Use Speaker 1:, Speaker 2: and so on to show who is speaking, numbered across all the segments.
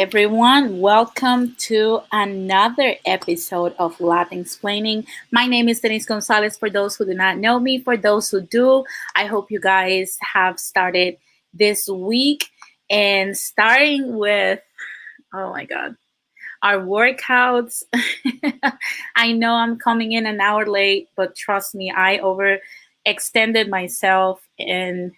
Speaker 1: Everyone. Welcome to another episode of Latin Explaining. My name is Denise Gonzalez. For those who do not know me, for those who do, I hope you guys have started this week and starting with, oh my God, our workouts. I know I'm coming in an hour late, but trust me, I overextended myself and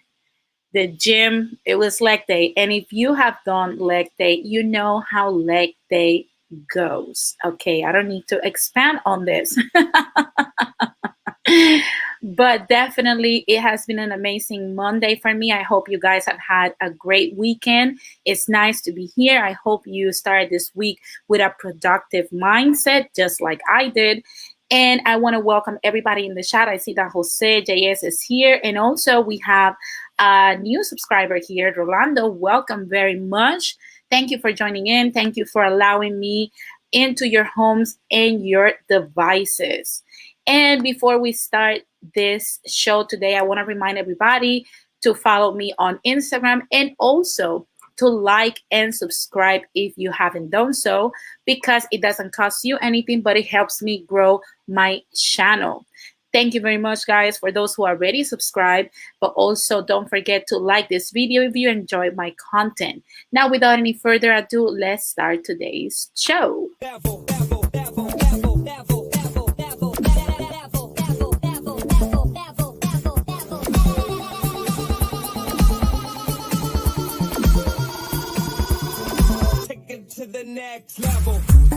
Speaker 1: the gym, it was leg day. And if you have done leg day, you know how leg day goes. Okay, I don't need to expand on this. but definitely, it has been an amazing Monday for me. I hope you guys have had a great weekend. It's nice to be here. I hope you started this week with a productive mindset, just like I did. And I want to welcome everybody in the chat. I see that Jose JS is here. And also, we have a new subscriber here, Rolando. Welcome very much. Thank you for joining in. Thank you for allowing me into your homes and your devices. And before we start this show today, I want to remind everybody to follow me on Instagram and also to like and subscribe if you haven't done so because it doesn't cost you anything, but it helps me grow my channel. Thank you very much, guys, for those who already subscribed. But also, don't forget to like this video if you enjoy my content. Now, without any further ado, let's start today's show. to the next level.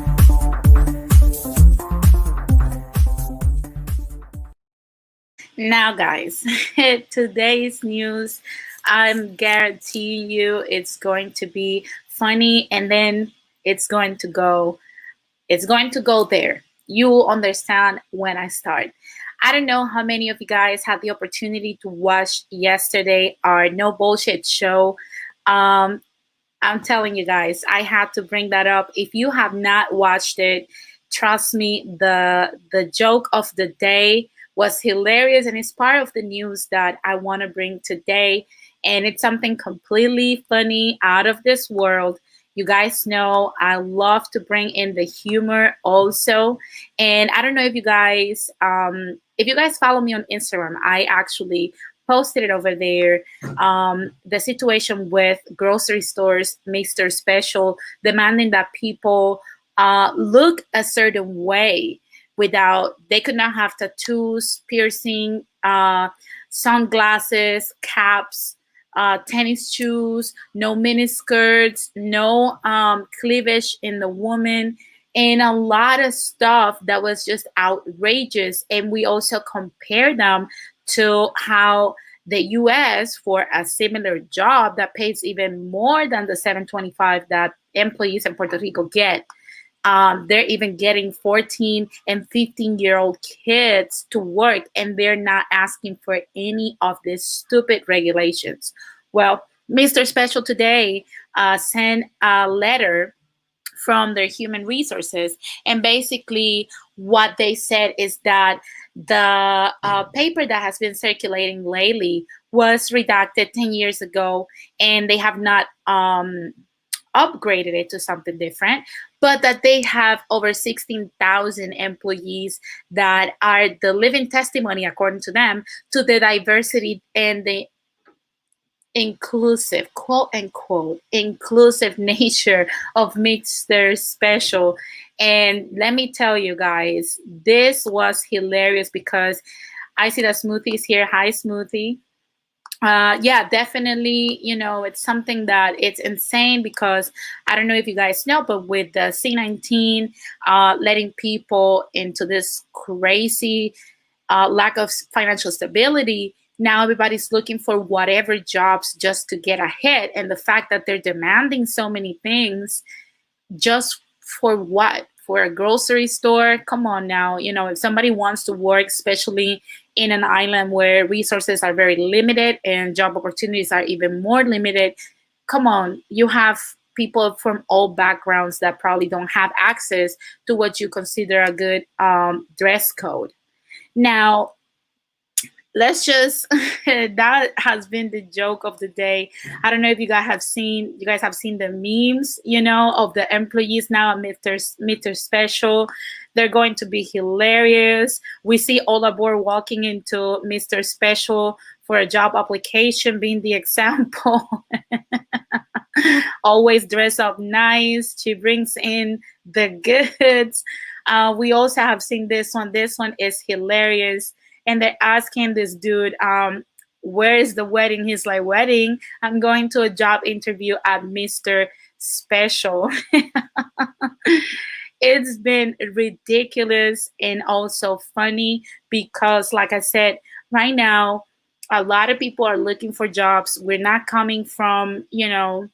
Speaker 1: Now, guys, today's news, I'm guaranteeing you it's going to be funny and then it's going to go, it's going to go there. You will understand when I start. I don't know how many of you guys had the opportunity to watch yesterday our No Bullshit show. Um, I'm telling you guys, I had to bring that up. If you have not watched it, trust me, the the joke of the day was hilarious and it's part of the news that I want to bring today. And it's something completely funny out of this world. You guys know I love to bring in the humor also. And I don't know if you guys, um, if you guys follow me on Instagram, I actually posted it over there. Um, the situation with grocery stores, Mr. Special, demanding that people uh, look a certain way without they could not have tattoos, piercing, uh, sunglasses, caps, uh, tennis shoes, no mini skirts, no um, cleavage in the woman, and a lot of stuff that was just outrageous. And we also compare them to how the US for a similar job that pays even more than the 725 that employees in Puerto Rico get um, they're even getting 14 and 15 year old kids to work and they're not asking for any of these stupid regulations. Well, Mr. Special today uh, sent a letter from their human resources. And basically, what they said is that the uh, paper that has been circulating lately was redacted 10 years ago, and they have not um, upgraded it to something different but that they have over 16,000 employees that are the living testimony, according to them, to the diversity and the inclusive, quote unquote, inclusive nature of Mr. Special. And let me tell you guys, this was hilarious because I see that Smoothie is here. Hi, Smoothie uh, yeah, definitely. You know, it's something that it's insane because I don't know if you guys know, but with the C19 uh, letting people into this crazy uh, lack of financial stability, now everybody's looking for whatever jobs just to get ahead. And the fact that they're demanding so many things just for what? For a grocery store? Come on now. You know, if somebody wants to work, especially in an island where resources are very limited and job opportunities are even more limited, come on, you have people from all backgrounds that probably don't have access to what you consider a good um, dress code. Now, let's just that has been the joke of the day. I don't know if you guys have seen you guys have seen the memes you know of the employees now at mr mr special. They're going to be hilarious. We see all aboard walking into mr special for a job application being the example. Always dress up nice. She brings in the goods. Uh, we also have seen this one. This one is hilarious and they're asking this dude, um, where is the wedding? He's like, wedding? I'm going to a job interview at Mr. Special. it's been ridiculous and also funny because, like I said, right now, a lot of people are looking for jobs. We're not coming from, you know,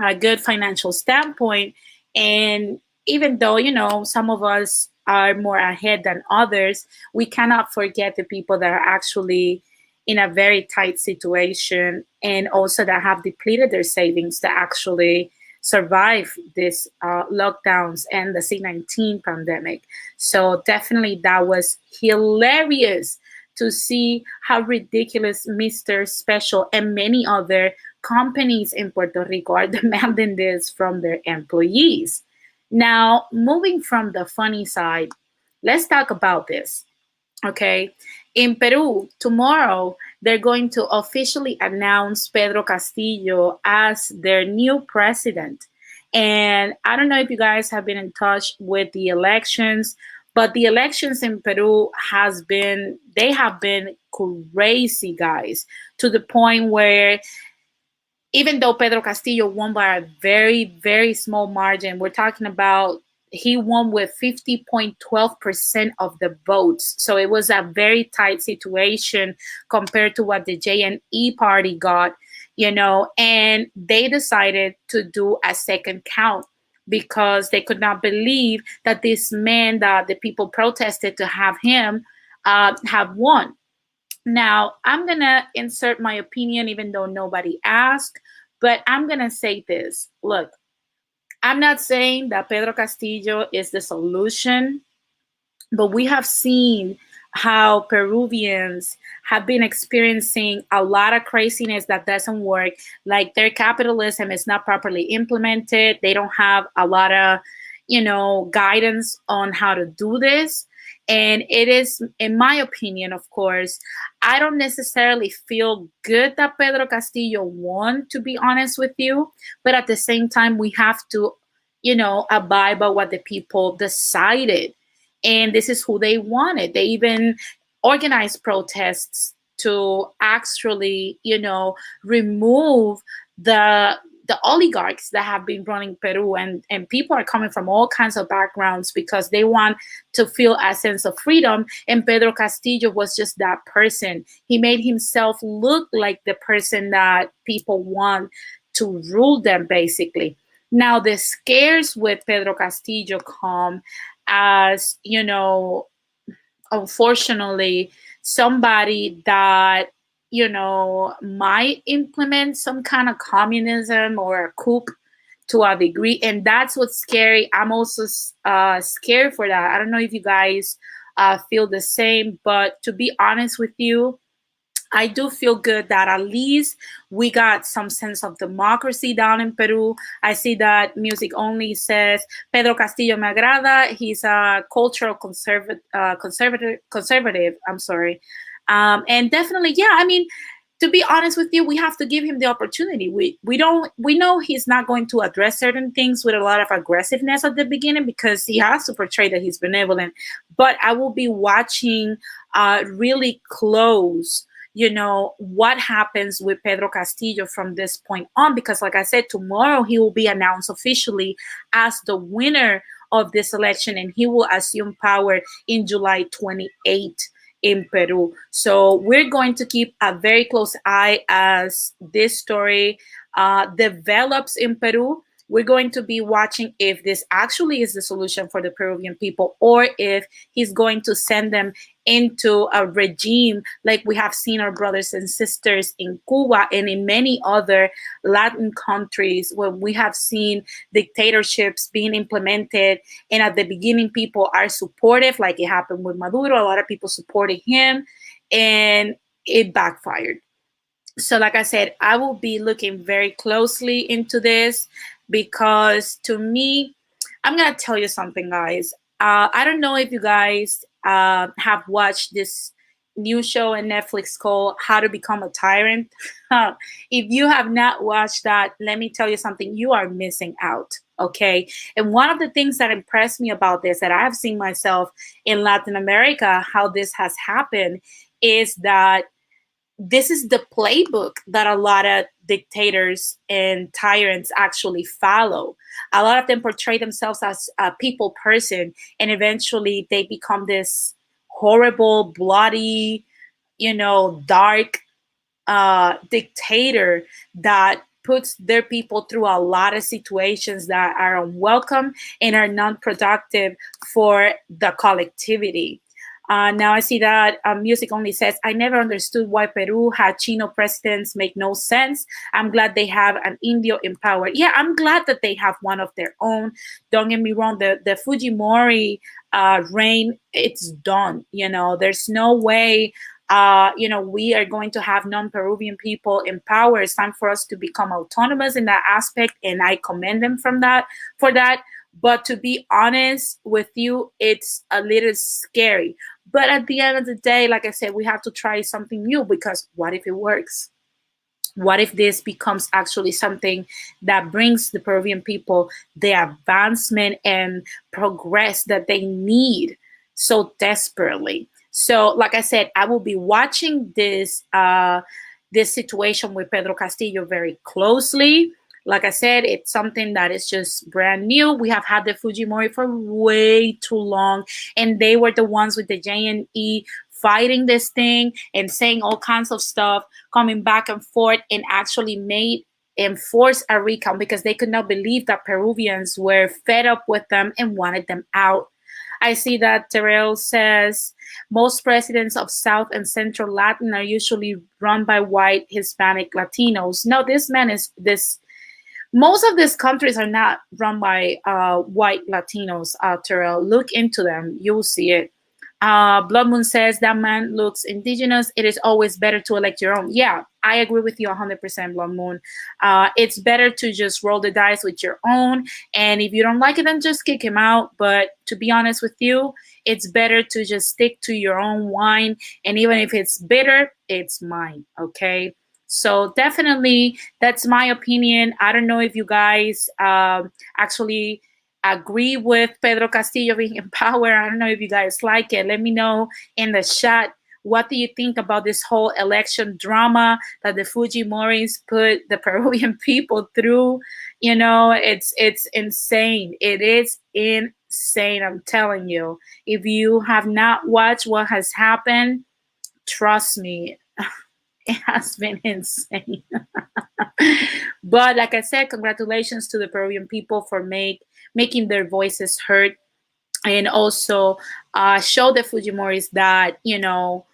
Speaker 1: a good financial standpoint. And even though, you know, some of us are more ahead than others, we cannot forget the people that are actually in a very tight situation and also that have depleted their savings to actually survive this uh, lockdowns and the C19 pandemic. So definitely that was hilarious to see how ridiculous Mr. Special and many other companies in Puerto Rico are demanding this from their employees. Now, moving from the funny side, let's talk about this. Okay. In Peru, tomorrow, they're going to officially announce Pedro Castillo as their new president. And I don't know if you guys have been in touch with the elections, but the elections in Peru has been they have been crazy, guys, to the point where even though Pedro Castillo won by a very, very small margin, we're talking about he won with 50.12% of the votes. So it was a very tight situation compared to what the JNE party got, you know, and they decided to do a second count because they could not believe that this man that the people protested to have him uh, have won. Now, I'm going to insert my opinion, even though nobody asked, but I'm going to say this. Look, I'm not saying that Pedro Castillo is the solution, but we have seen how Peruvians have been experiencing a lot of craziness that doesn't work. Like their capitalism is not properly implemented. They don't have a lot of, you know, guidance on how to do this. And it is, in my opinion, of course, I don't necessarily feel good that Pedro Castillo won, to be honest with you. But at the same time, we have to, you know, abide by what the people decided. And this is who they wanted. They even organized protests to actually, you know, remove the the oligarchs that have been running Peru and, and people are coming from all kinds of backgrounds because they want to feel a sense of freedom. And Pedro Castillo was just that person. He made himself look like the person that people want to rule them, basically. Now, the scares with Pedro Castillo come as, you know, unfortunately, somebody that you know, might implement some kind of communism or a coup to a degree. And that's what's scary. I'm also uh, scared for that. I don't know if you guys uh, feel the same, but to be honest with you, I do feel good that at least we got some sense of democracy down in Peru. I see that music only says Pedro Castillo me agrada. He's a cultural conservative, uh, conservative, conservative. I'm sorry. Um, and definitely, yeah, I mean, to be honest with you, we have to give him the opportunity. We we don't we know he's not going to address certain things with a lot of aggressiveness at the beginning because he has to portray that he's benevolent. But I will be watching uh, really close you know what happens with Pedro Castillo from this point on because like I said tomorrow he will be announced officially as the winner of this election and he will assume power in July 28 in Peru. So we're going to keep a very close eye as this story uh, develops in Peru we're going to be watching if this actually is the solution for the Peruvian people or if he's going to send them into a regime like we have seen our brothers and sisters in Cuba and in many other Latin countries where we have seen dictatorships being implemented. And at the beginning, people are supportive, like it happened with Maduro. A lot of people supported him. And it backfired. So, like I said, I will be looking very closely into this because to me, I'm to tell you something, guys. Uh, I don't know if you guys uh, have watched this new show on Netflix called How to Become a Tyrant. if you have not watched that, let me tell you something, you are missing out. Okay. And one of the things that impressed me about this, that I have seen myself in Latin America, how this has happened, is that this is the playbook that a lot of dictators and tyrants actually follow. A lot of them portray themselves as a people person, and eventually they become this horrible, bloody, you know, dark uh, dictator that puts their people through a lot of situations that are unwelcome and are non-productive for the collectivity. Uh, now I see that uh, music only says, I never understood why Peru had Chino presidents make no sense. I'm glad they have an Indio in power. Yeah, I'm glad that they have one of their own. Don't get me wrong, the, the Fujimori uh, reign, it's done. You know, there's no way uh, you know, we are going to have non-Peruvian people in power. It's time for us to become autonomous in that aspect, and I commend them from that for that. But to be honest with you, it's a little scary. But at the end of the day, like I said, we have to try something new because what if it works? What if this becomes actually something that brings the Peruvian people the advancement and progress that they need so desperately? So, like I said, I will be watching this uh, this situation with Pedro Castillo very closely. Like I said, it's something that is just brand new. We have had the Fujimori for way too long, and they were the ones with the JNE fighting this thing and saying all kinds of stuff, coming back and forth, and actually made and forced a recount because they could not believe that Peruvians were fed up with them and wanted them out. I see that Terrell says most presidents of South and Central Latin are usually run by white Hispanic Latinos. No, this man is this most of these countries are not run by uh, white Latinos, uh, Terrell. Look into them. You'll see it. Uh, Blood Moon says that man looks indigenous. It is always better to elect your own. Yeah, I agree with you 100%, Blood Moon. Uh, it's better to just roll the dice with your own. And if you don't like it, then just kick him out. But to be honest with you, it's better to just stick to your own wine. And even if it's bitter, it's mine. Okay. So definitely, that's my opinion. I don't know if you guys um, actually agree with Pedro Castillo being in power. I don't know if you guys like it. Let me know in the chat. What do you think about this whole election drama that the Fujimoris put the Peruvian people through? You know, it's it's insane. It is insane. I'm telling you. If you have not watched what has happened, trust me, it has been insane. but like I said, congratulations to the Peruvian people for make making their voices heard and also uh, show the Fujimoris that you know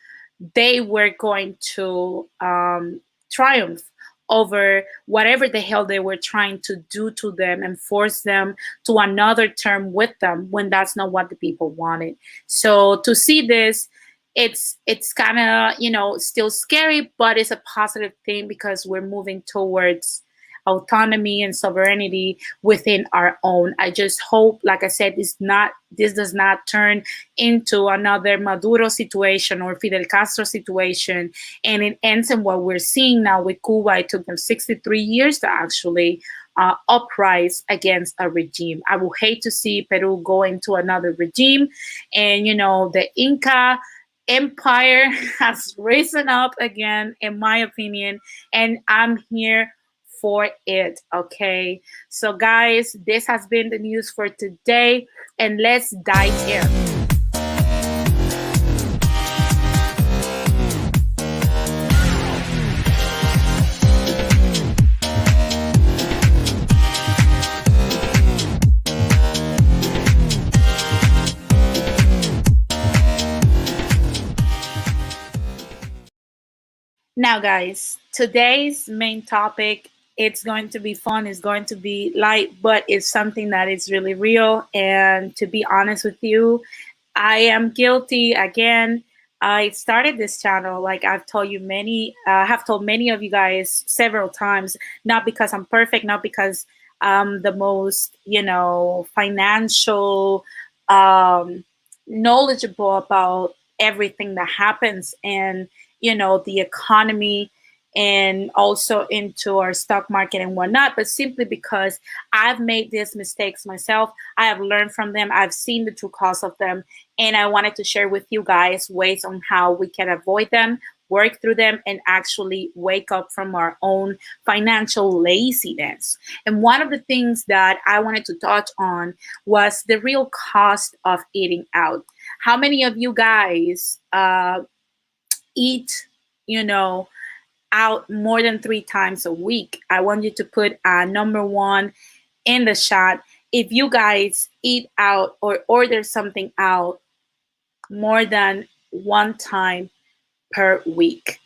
Speaker 1: they were going to um, triumph over whatever the hell they were trying to do to them and force them to another term with them when that's not what the people wanted. So to see this it's it's kind of you know still scary but it's a positive thing because we're moving towards autonomy and sovereignty within our own i just hope like i said it's not this does not turn into another maduro situation or fidel castro situation and it ends in what we're seeing now with cuba it took them 63 years to actually uh, uprise against a regime. I would hate to see Peru go into another regime. And, you know, the Inca empire has risen up again, in my opinion, and I'm here for it. Okay. So, guys, this has been the news for today, and let's dive in. Now, guys, today's main topic it's going to be fun it's going to be light but it's something that is really real. And to be honest with you i am guilty again. I started this channel, like I've told you many, uh, have told many of you guys several times, not because I'm perfect, not because I'm the most, you know, financial, um, knowledgeable about everything that happens. In, you know, the economy and also into our stock market and whatnot, but simply because I've made these mistakes myself. I have learned from them. I've seen the true cause of them. And I wanted to share with you guys ways on how we can avoid them, work through them, and actually wake up from our own financial laziness. And one of the things that I wanted to touch on was the real cost of eating out. How many of you guys uh, eat, you know, out more than three times a week. I want you to put uh, number one in the shot. If you guys eat out or order something out more than one time per week.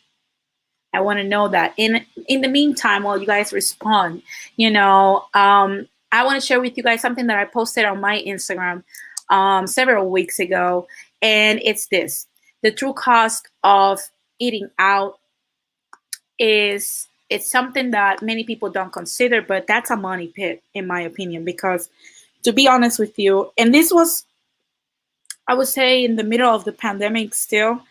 Speaker 1: I want to know that. In in the meantime, while you guys respond, you know, um, I want to share with you guys something that I posted on my Instagram um, several weeks ago, and it's this: the true cost of eating out is it's something that many people don't consider, but that's a money pit, in my opinion, because to be honest with you, and this was, I would say, in the middle of the pandemic still,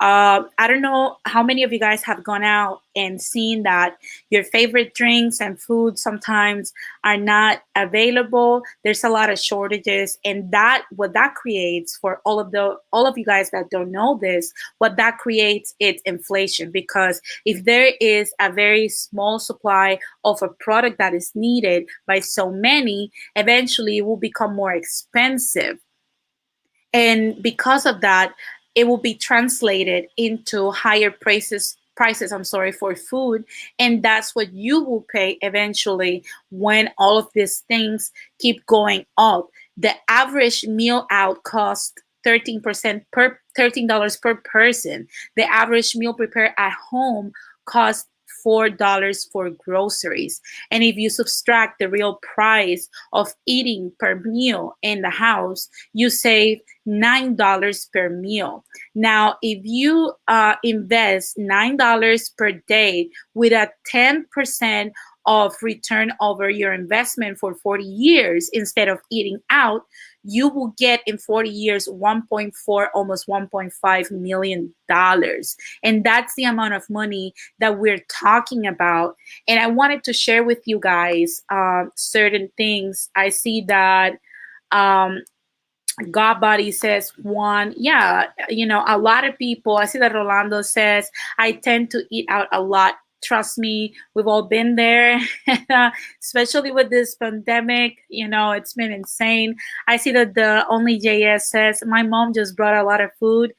Speaker 1: uh, I don't know how many of you guys have gone out and seen that your favorite drinks and food sometimes are not available. There's a lot of shortages, and that what that creates for all of the all of you guys that don't know this, what that creates it's inflation because if there is a very small supply of a product that is needed by so many, eventually it will become more expensive. And because of that, it will be translated into higher prices prices i'm sorry for food. And that's what you will pay eventually when all of these things keep going up. The average meal out cost 13% per $13 per person. The average meal prepared at home cost $4 for groceries. And if you subtract the real price of eating per meal in the house, you save $9 per meal. Now, if you uh, invest $9 per day with a 10% of return over your investment for 40 years instead of eating out, you will get in 40 years 1.4 almost 1.5 million dollars and that's the amount of money that we're talking about and i wanted to share with you guys uh, certain things i see that um, God body says one, yeah, you know, a lot of people. I see that Rolando says I tend to eat out a lot trust me, we've all been there, especially with this pandemic. You know, it's been insane. I see that the only JS says, My mom just brought a lot of food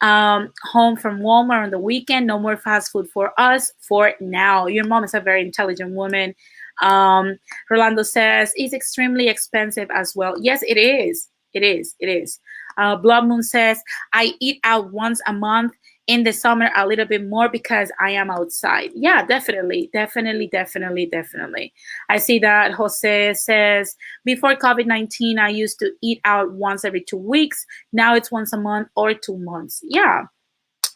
Speaker 1: um, home from Walmart on the weekend. No more fast food for us for now. Your mom is a very intelligent woman. Um, Rolando says, It's extremely expensive as well. Yes, it is. It is. It is. Uh, Blood Moon says, I eat out once a month in the summer a little bit more because I am outside. Yeah, definitely, definitely, definitely, definitely. I see that Jose says before COVID 19, I used to eat out once every two weeks. Now it's once a month or two months. Yeah.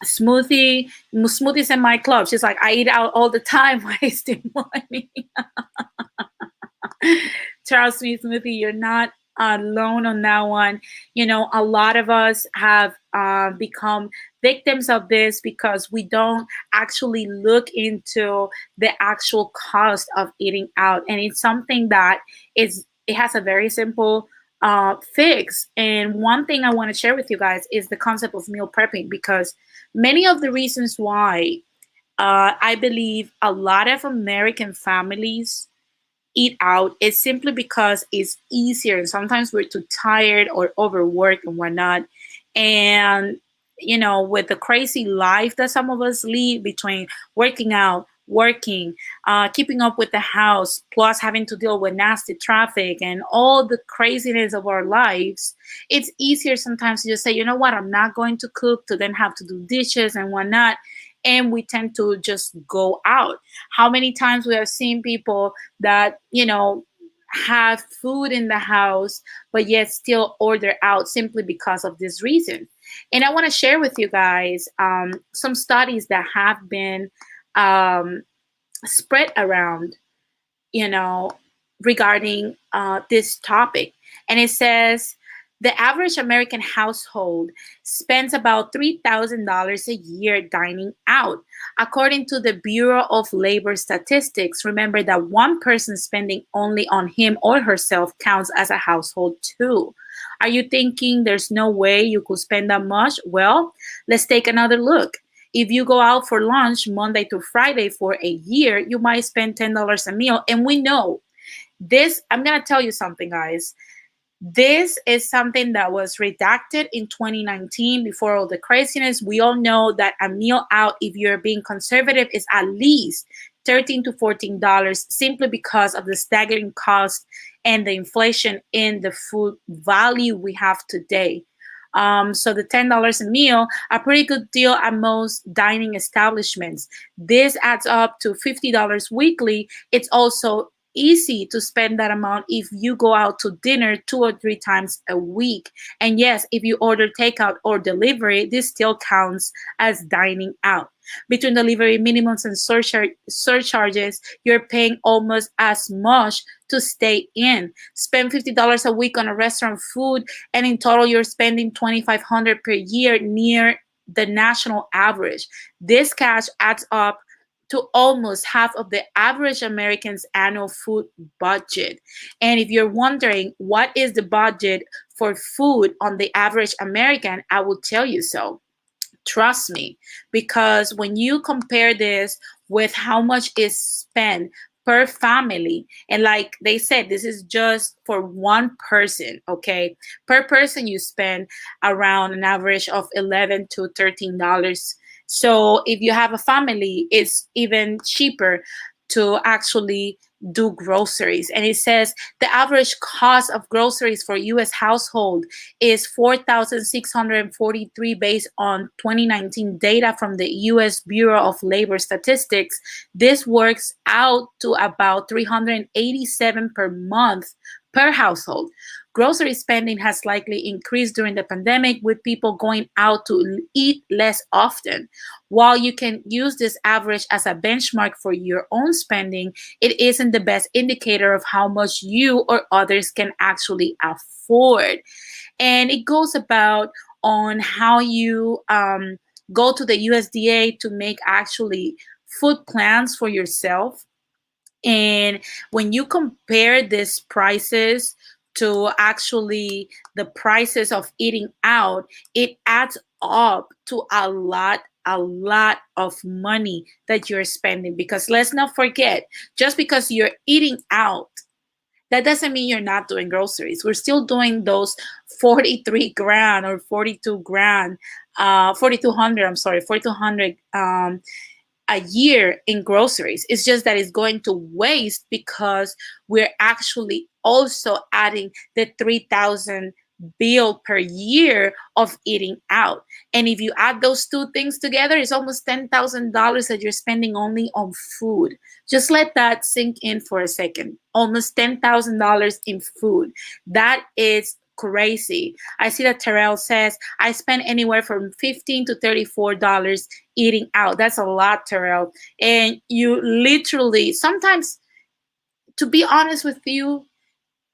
Speaker 1: Smoothie, smoothies in my club. She's like, I eat out all the time, wasting money. Charles Smith Smoothie, you're not alone on that one. You know, a lot of us have uh, become victims of this because we don't actually look into the actual cost of eating out. And it's something that is, it has a very simple uh, fix. And one thing I want to share with you guys is the concept of meal prepping because many of the reasons why uh, I believe a lot of American families eat out is simply because it's easier. And sometimes we're too tired or overworked and whatnot. And, you know, with the crazy life that some of us lead between working out, working, uh, keeping up with the house, plus having to deal with nasty traffic and all the craziness of our lives, it's easier sometimes to just say, you know what, I'm not going to cook to then have to do dishes and whatnot and we tend to just go out. How many times we have seen people that, you know, have food in the house, but yet still order out simply because of this reason. And I want to share with you guys um, some studies that have been um, spread around, you know, regarding uh, this topic. And it says the average American household spends about $3,000 a year dining out. According to the Bureau of Labor Statistics, remember that one person spending only on him or herself counts as a household too. Are you thinking there's no way you could spend that much? Well, let's take another look. If you go out for lunch Monday to Friday for a year, you might spend $10 a meal. And we know this, I'm going to tell you something, guys. This is something that was redacted in 2019 before all the craziness. We all know that a meal out, if you're being conservative, is at least 13 to 14 dollars simply because of the staggering cost and the inflation in the food value we have today. Um, so the $10 a meal, a pretty good deal at most dining establishments. This adds up to $50 weekly. It's also easy to spend that amount if you go out to dinner two or three times a week. And yes, if you order takeout or delivery, this still counts as dining out. Between delivery minimums and surchar- surcharges, you're paying almost as much to stay in. Spend $50 a week on a restaurant food, and in total, you're spending 2,500 per year, near the national average. This cash adds up to almost half of the average American's annual food budget. And if you're wondering what is the budget for food on the average American, I will tell you so. Trust me, because when you compare this with how much is spent per family, and like they said, this is just for one person, okay? Per person, you spend around an average of 11 to 13 dollars so if you have a family, it's even cheaper to actually do groceries. And it says the average cost of groceries for US household is 4643 based on 2019 data from the US Bureau of Labor Statistics. This works out to about 387 per month per household. Grocery spending has likely increased during the pandemic with people going out to eat less often. While you can use this average as a benchmark for your own spending, it isn't the best indicator of how much you or others can actually afford. And it goes about on how you um, go to the USDA to make actually food plans for yourself. And when you compare these prices to actually the prices of eating out, it adds up to a lot a lot of money that you're spending. Because let's not forget just because you're eating out that doesn't mean you're not doing groceries. We're still doing those 43 grand or 42 grand uh 4200 i'm sorry 4200 um a year in groceries. It's just that it's going to waste because we're actually also adding the 3000 bill per year of eating out. And if you add those two things together, it's almost $10,000 that you're spending only on food. Just let that sink in for a second. Almost $10,000 in food. That is crazy. I see that Terrell says, I spend anywhere from 15 to $34 eating out. That's a lot, Terrell. And you literally, sometimes, to be honest with you,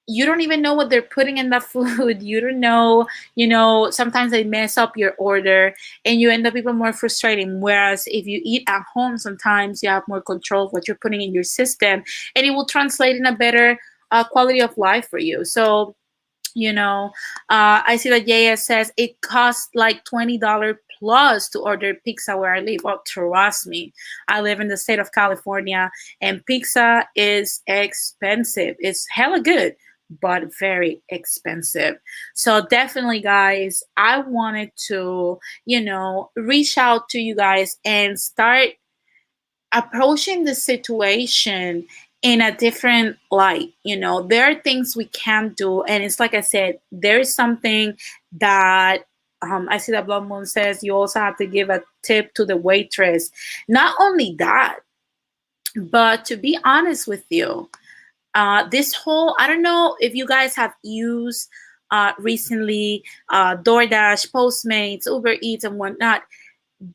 Speaker 1: you don't even know what they're putting in the food. You don't know, you know, sometimes they mess up your order and you end up even more frustrating. Whereas if you eat at home, sometimes you have more control of what you're putting in your system and it will translate in a better uh, quality of life for you. So you know uh, i see that jaya says it costs like $20 plus to order pizza where i live. Well trust me i live in the state of california and pizza is expensive. It's hella good but very expensive. So definitely guys i wanted to you know reach out to you guys and start approaching the situation in a different light. You know, there are things we can do. And it's like I said, there is something that um, I see that Blood Moon says you also have to give a tip to the waitress. Not only that, but to be honest with you, uh, this whole, I don't know if you guys have used uh, recently, uh, DoorDash, Postmates, Uber Eats, and whatnot,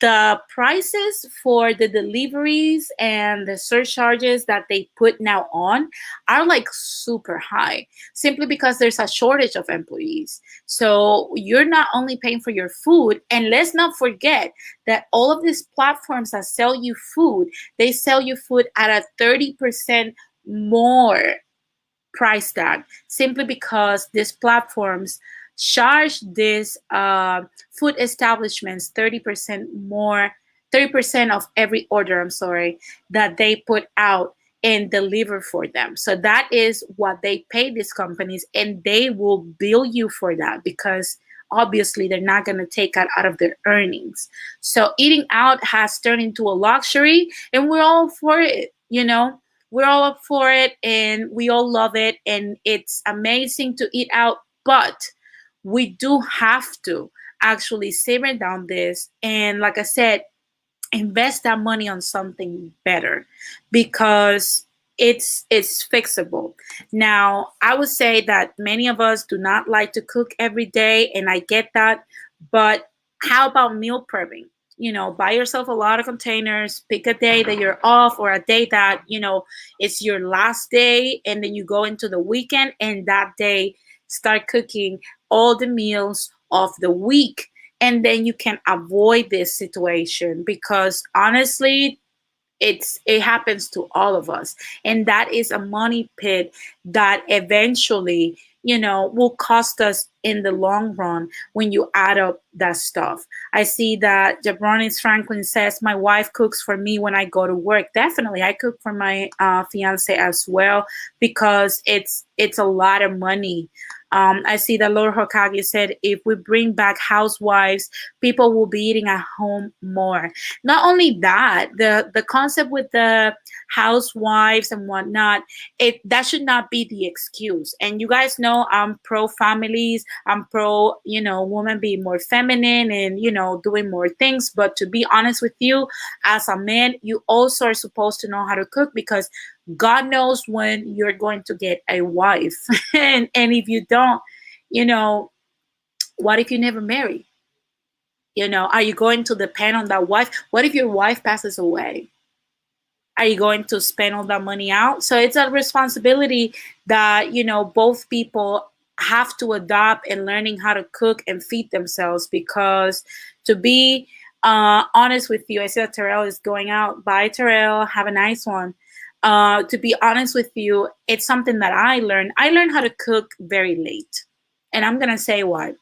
Speaker 1: the prices for the deliveries and the surcharges that they put now on are like super high simply because there's a shortage of employees. So you're not only paying for your food, and let's not forget that all of these platforms that sell you food, they sell you food at a 30% more price tag simply because these platforms charge these uh, food establishments 30% more 30% of every order i'm sorry that they put out and deliver for them. So that is what they pay these companies and they will bill you for that because obviously they're not going to take that out of their earnings. So eating out has turned into a luxury and we're all for it you know? We're all up for it and we all love it and it's amazing to eat out but we do have to actually simmer down this and like i said invest that money on something better because it's it's fixable. Now i would say that many of us do not like to cook every day and i get that but how about meal prepping? You know buy yourself a lot of containers pick a day that you're off or a day that you know it's your last day and then you go into the weekend and that day start cooking all the meals of the week and then you can avoid this situation because honestly it's it happens to all of us and that is a money pit that eventually you know, will cost us in the long run when you add up that stuff. I see that Jabronis Franklin says, My wife cooks for me when I go to work. Definitely, I cook for my uh, fiance as well because it's it's a lot of money um, I see that Lord Hokage said, if we bring back housewives, people will be eating at home more. Not only that, the the concept with the housewives and whatnot, it that should not be the excuse. And you guys know I'm pro families. I'm pro, you know, women being more feminine and you know doing more things. But to be honest with you, as a man, you also are supposed to know how to cook because God knows when you're going to get a wife. and, and if you don't, you know, what if you never marry? You know, are you going to depend on that wife? What if your wife passes away? Are you going to spend all that money out? So it's a responsibility that, you know, both people have to adopt and learning how to cook and feed themselves because to be uh, honest with you, I see that Terrell is going out. Bye, Terrell. Have a nice one uh, to be honest with you, it's something that I learned. I learned how to cook very late. And I'm going to say why.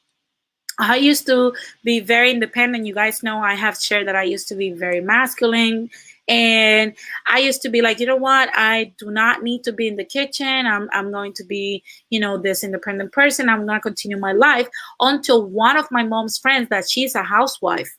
Speaker 1: I used to be very independent. You guys know I have shared that I used to be very masculine. And I used to be like, you know what? I do not need to be in the kitchen. I'm, I'm going to be, you know, this independent person. I'm going to continue my life until one of my mom's friends that she's a housewife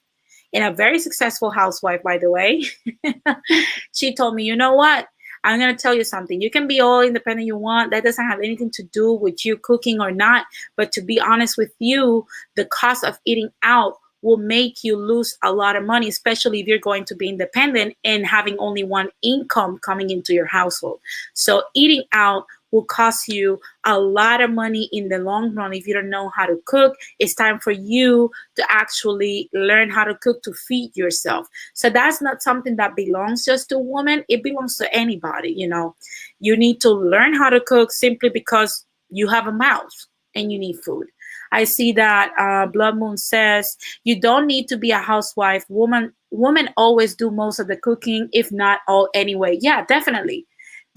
Speaker 1: and a very successful housewife, by the way. she told me, you know what? I'm going to tell you something. You can be all independent you want. That doesn't have anything to do with you cooking or not. But to be honest with you, the cost of eating out will make you lose a lot of money, especially if you're going to be independent and having only one income coming into your household. So eating out will cost you a lot of money in the long run if you don't know how to cook. It's time for you to actually learn how to cook to feed yourself. So that's not something that belongs just to women, it belongs to anybody, you know. You need to learn how to cook simply because you have a mouth and you need food. I see that uh, Blood Moon says you don't need to be a housewife. Woman, women always do most of the cooking, if not all anyway. Yeah, definitely,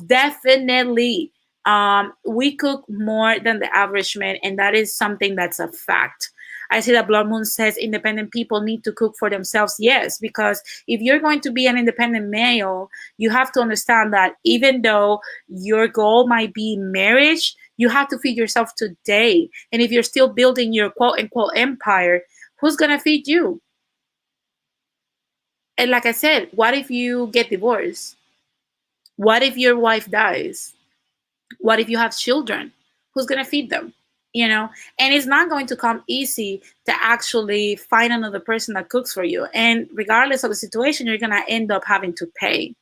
Speaker 1: definitely um, we cook more than the average man, and that is something that's a fact. I see that Blood Moon says independent people need to cook for themselves. Yes, because if you're going to be an independent male, you have to understand that even though your goal might be marriage, you have to feed yourself today. And if you're still building your quote unquote empire, who's going to feed you? And like I said, what if you get divorced? What if your wife dies? What if you have children? Who's going to feed them? You know, and it's not going to come easy to actually find another person that cooks for you. And regardless of the situation, you're going to end up having to pay.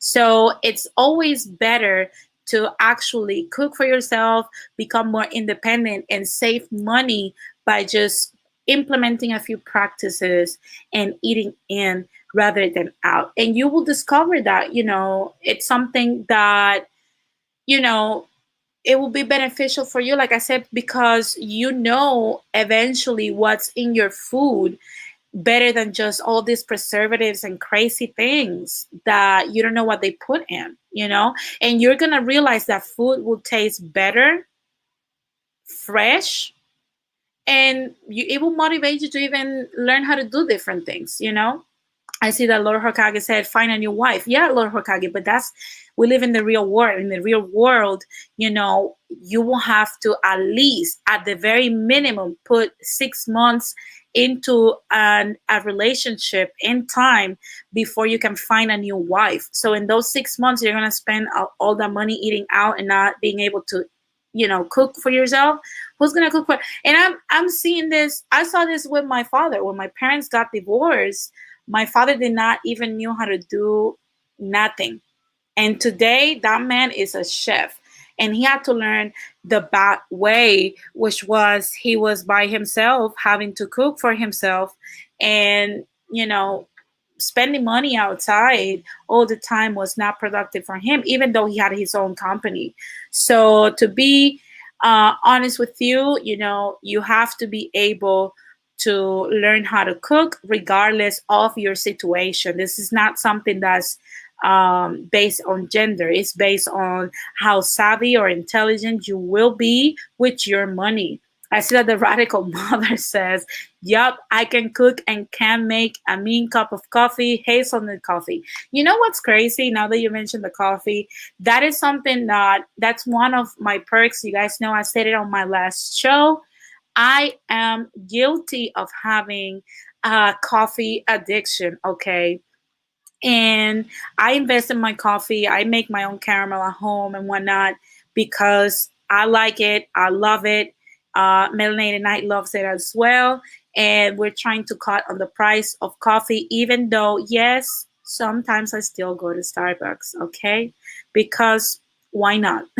Speaker 1: So it's always better to actually cook for yourself, become more independent, and save money by just implementing a few practices and eating in rather than out. And you will discover that, you know, it's something that, you know, it will be beneficial for you, like I said, because you know eventually what's in your food better than just all these preservatives and crazy things that you don't know what they put in, you know? And you're gonna realize that food will taste better, fresh, and you, it will motivate you to even learn how to do different things, you know? I see that Lord Hokage said, find a new wife. Yeah, Lord Hokage, but that's we live in the real world. In the real world, you know, you will have to at least, at the very minimum, put six months into an, a relationship in time before you can find a new wife. So in those six months, you're gonna spend all, all that money eating out and not being able to, you know, cook for yourself. Who's gonna cook for? And I'm I'm seeing this. I saw this with my father when my parents got divorced. My father did not even knew how to do nothing and today, that man is a chef. And he had to learn the bad way, which was he was by himself, having to cook for himself and, you know, spending money outside all the time was not productive for him, even though he had his own company. So, to be uh, honest with you, you know, you have to be able to learn how to cook regardless of your situation. This is not something that's um, based on gender. It's based on how savvy or intelligent you will be with your money. I see that the radical mother says, Yup, I can cook and can make a mean cup of coffee, hazelnut coffee. You know what's crazy now that you mentioned the coffee? That is something that that's one of my perks. You guys know I said it on my last show. I am guilty of having a coffee addiction, okay? And I invest in my coffee. I make my own caramel at home and whatnot because I like it. I love it. Uh, Melanated Night loves it as well. And we're trying to cut on the price of coffee, even though, yes, sometimes I still go to Starbucks, okay? Because why not?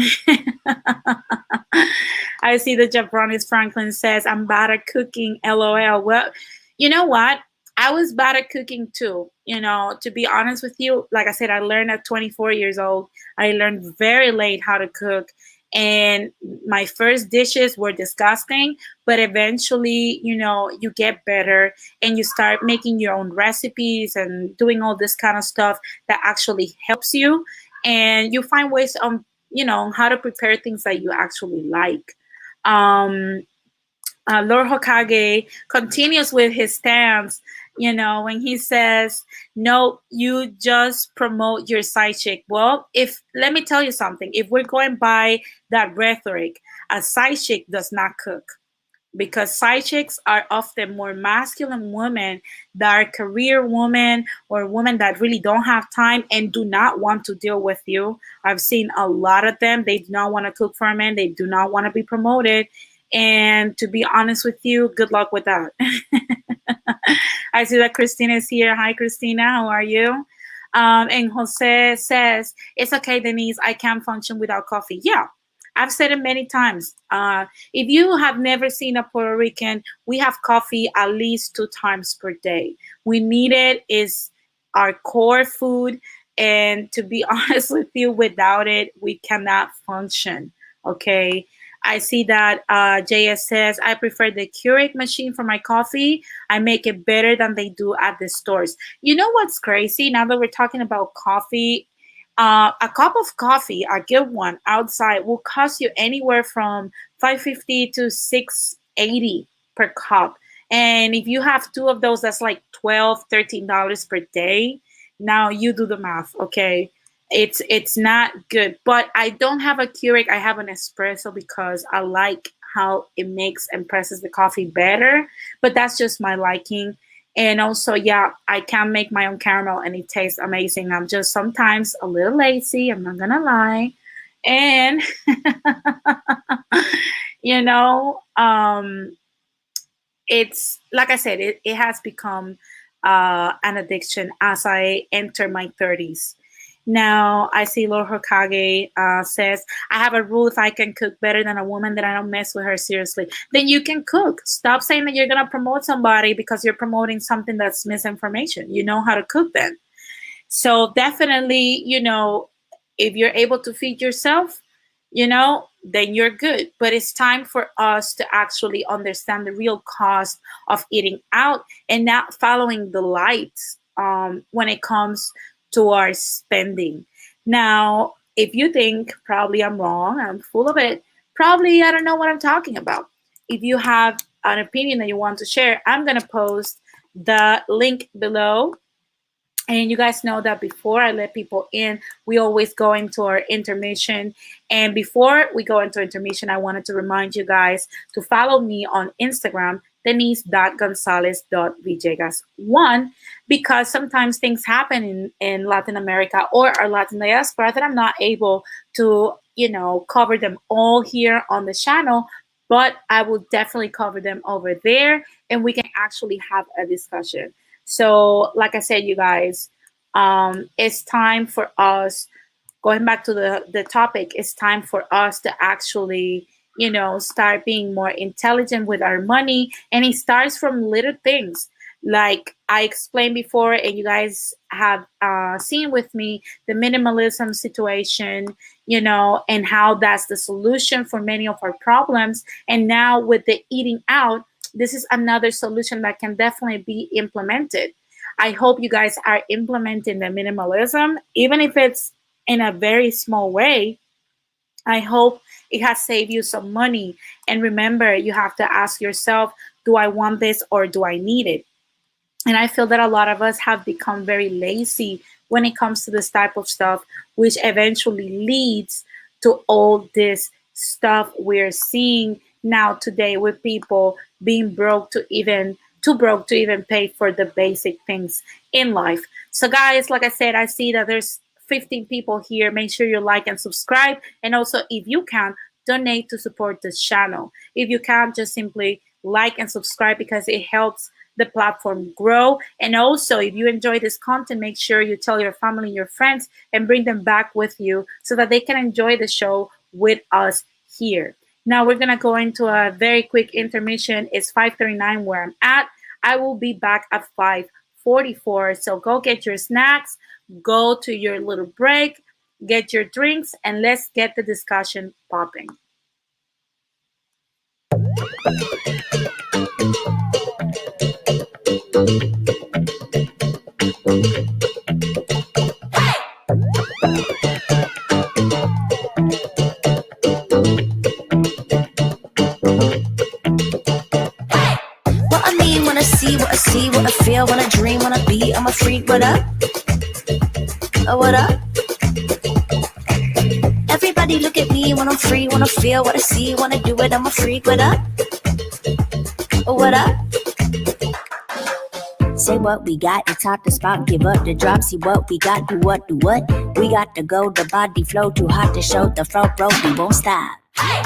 Speaker 1: I see the Jabronis Franklin says, I'm bad at cooking, lol. Well, you know what? I was bad at cooking too. You know, to be honest with you, like I said, I learned at 24 years old. I learned very late how to cook. And my first dishes were disgusting, but eventually, you know, you get better and you start making your own recipes and doing all this kind of stuff that actually helps you. And you find ways on, you know, how to prepare things that you actually like. Um, uh, Lord Hokage continues with his stance you know, when he says, no, you just promote your side chick. Well, if, let me tell you something, if we're going by that rhetoric, a side chick does not cook because side chicks are often more masculine women that are career women or women that really don't have time and do not want to deal with you. I've seen a lot of them. They do not want to cook for men. They do not want to be promoted. And to be honest with you, good luck with that. I see that Christina is here. Hi, Christina. How are you? Um, and Jose says, It's okay, Denise. I can function without coffee. Yeah, I've said it many times. Uh, if you have never seen a Puerto Rican, we have coffee at least two times per day. We need it, is our core food. And to be honest with you, without it, we cannot function. Okay. I see that uh, JS says, I prefer the Keurig machine for my coffee. I make it better than they do at the stores. You know what's crazy? Now that we're talking about coffee, uh, a cup of coffee, a good one outside, will cost you anywhere from 550 to 680 per cup. And if you have two of those, that's like 12 $13 per day. Now you do the math, okay? it's it's not good. But I don't have a Keurig. I have an espresso because I like how it makes and presses the coffee better. But that's just my liking. And also, yeah, I can make my own caramel and it tastes amazing. I'm just sometimes a little lazy. I'm not gonna lie. And you know, um, it's like I said, it, it has become uh, an addiction as I enter my 30s Now I see Lord Hokage uh, says, I have a rule if I can cook better than a woman, then I don't mess with her seriously. Then you can cook. Stop saying that you're gonna promote somebody because you're promoting something that's misinformation. You know how to cook then. So definitely, you know, if you're able to feed yourself, you know, then you're good. But it's time for us to actually understand the real cost of eating out and not following the lights um, when it comes to our spending. Now, if you think probably I'm wrong, I'm full of it, probably I don't know what I'm talking about. If you have an opinion that you want to share, I'm going to post the link below and you guys know that before I let people in, we always go into our intermission. And before we go into intermission, I wanted to remind you guys to follow me on Instagram, denise.gonzalez.villegas1, because sometimes things happen in, in Latin America or our Latin diaspora that I'm not able to, you know, cover them all here on the channel, but I will definitely cover them over there and we can actually have a discussion. So, like I said, you guys, um, it's time for us, going back to the, the topic, it's time for us to actually, you know, start being more intelligent with our money. And it starts from little things. Like I explained before, and you guys have uh, seen with me the minimalism situation, you know, and how that's the solution for many of our problems. And now with the eating out, this is another solution that can definitely be implemented. I hope you guys are implementing the minimalism, even if it's in a very small way. I hope it has saved you some money. And remember, you have to ask yourself, do I want this or do I need it? And I feel that a lot of us have become very lazy when it comes to this type of stuff, which eventually leads to all this stuff we're seeing now today with people being broke to even too broke to even pay for the basic things in life. So guys, like I said, I see that there's 15 people here. Make sure you like and subscribe. And also, if you can, donate to support this channel. If you can, just simply like and subscribe because it helps the platform grow. And also, if you enjoy this content, make sure you tell your family, your friends, and bring them back with you so that they can enjoy the show with us here. Now we're gonna go into a very quick intermission. It's 5:39 where I'm at. I will be back at 5:44. So go get your snacks, go to your little break, get your drinks, and let's get the discussion popping. What I mean when I see, what I feel, what I feel, when I dream, what I be. I'm a freak, what up? Oh, what up? Everybody look at me when I'm free, when I feel, what I see, wanna do it. I'm a freak, what up? Oh, what up? Say what we got, it's hot to spot, give up the drop, see what we got, do what, do what. We got to go, the body flow, too hot to show, the front row, we won't stop. Hey!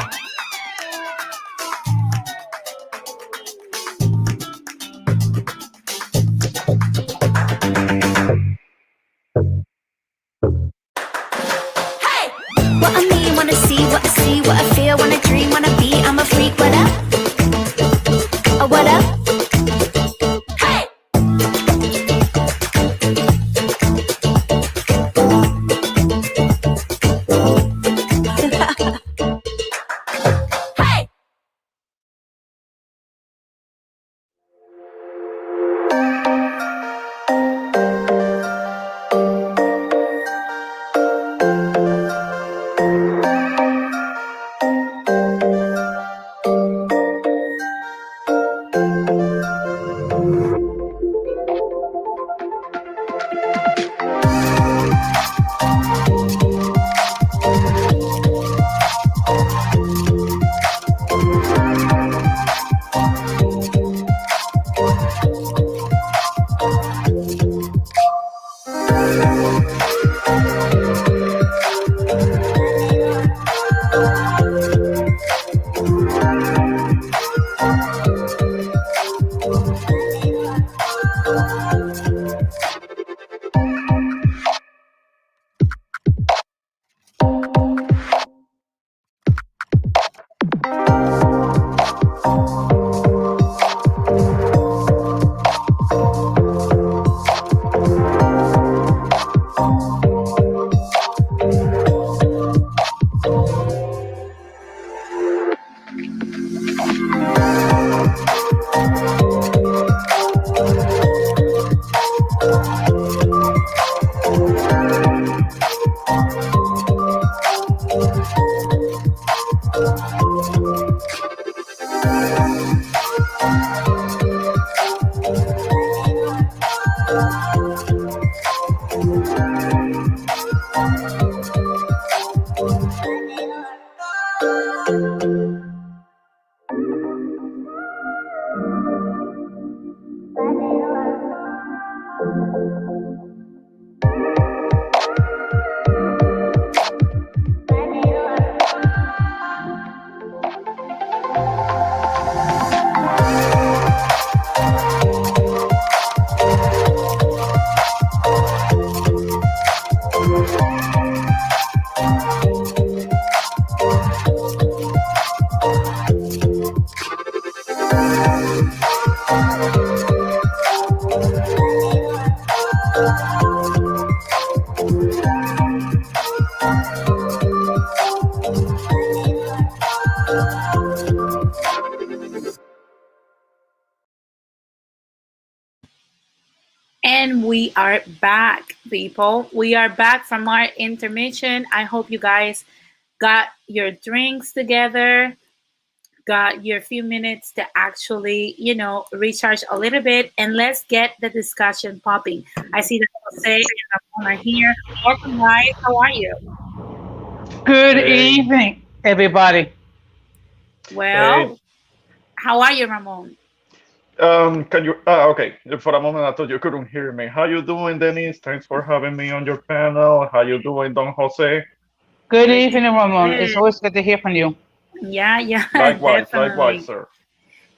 Speaker 1: We are back, people. We are back from our intermission. I hope you guys got your drinks together, got your few minutes to actually, you know, recharge a little bit, and let's get the discussion popping. I see that Jose and Ramon are here. Welcome, guys. How are you?
Speaker 2: Good hey. evening, everybody.
Speaker 1: Well, hey. how are you, Ramon?
Speaker 3: Um, can you? Uh, okay, for a moment I thought you couldn't hear me. How you doing, Denise? Thanks for having me on your panel. How you doing, Don Jose?
Speaker 2: Good evening, Ramon. It's always good to hear from you.
Speaker 1: Yeah, yeah.
Speaker 3: Likewise, definitely. likewise, sir.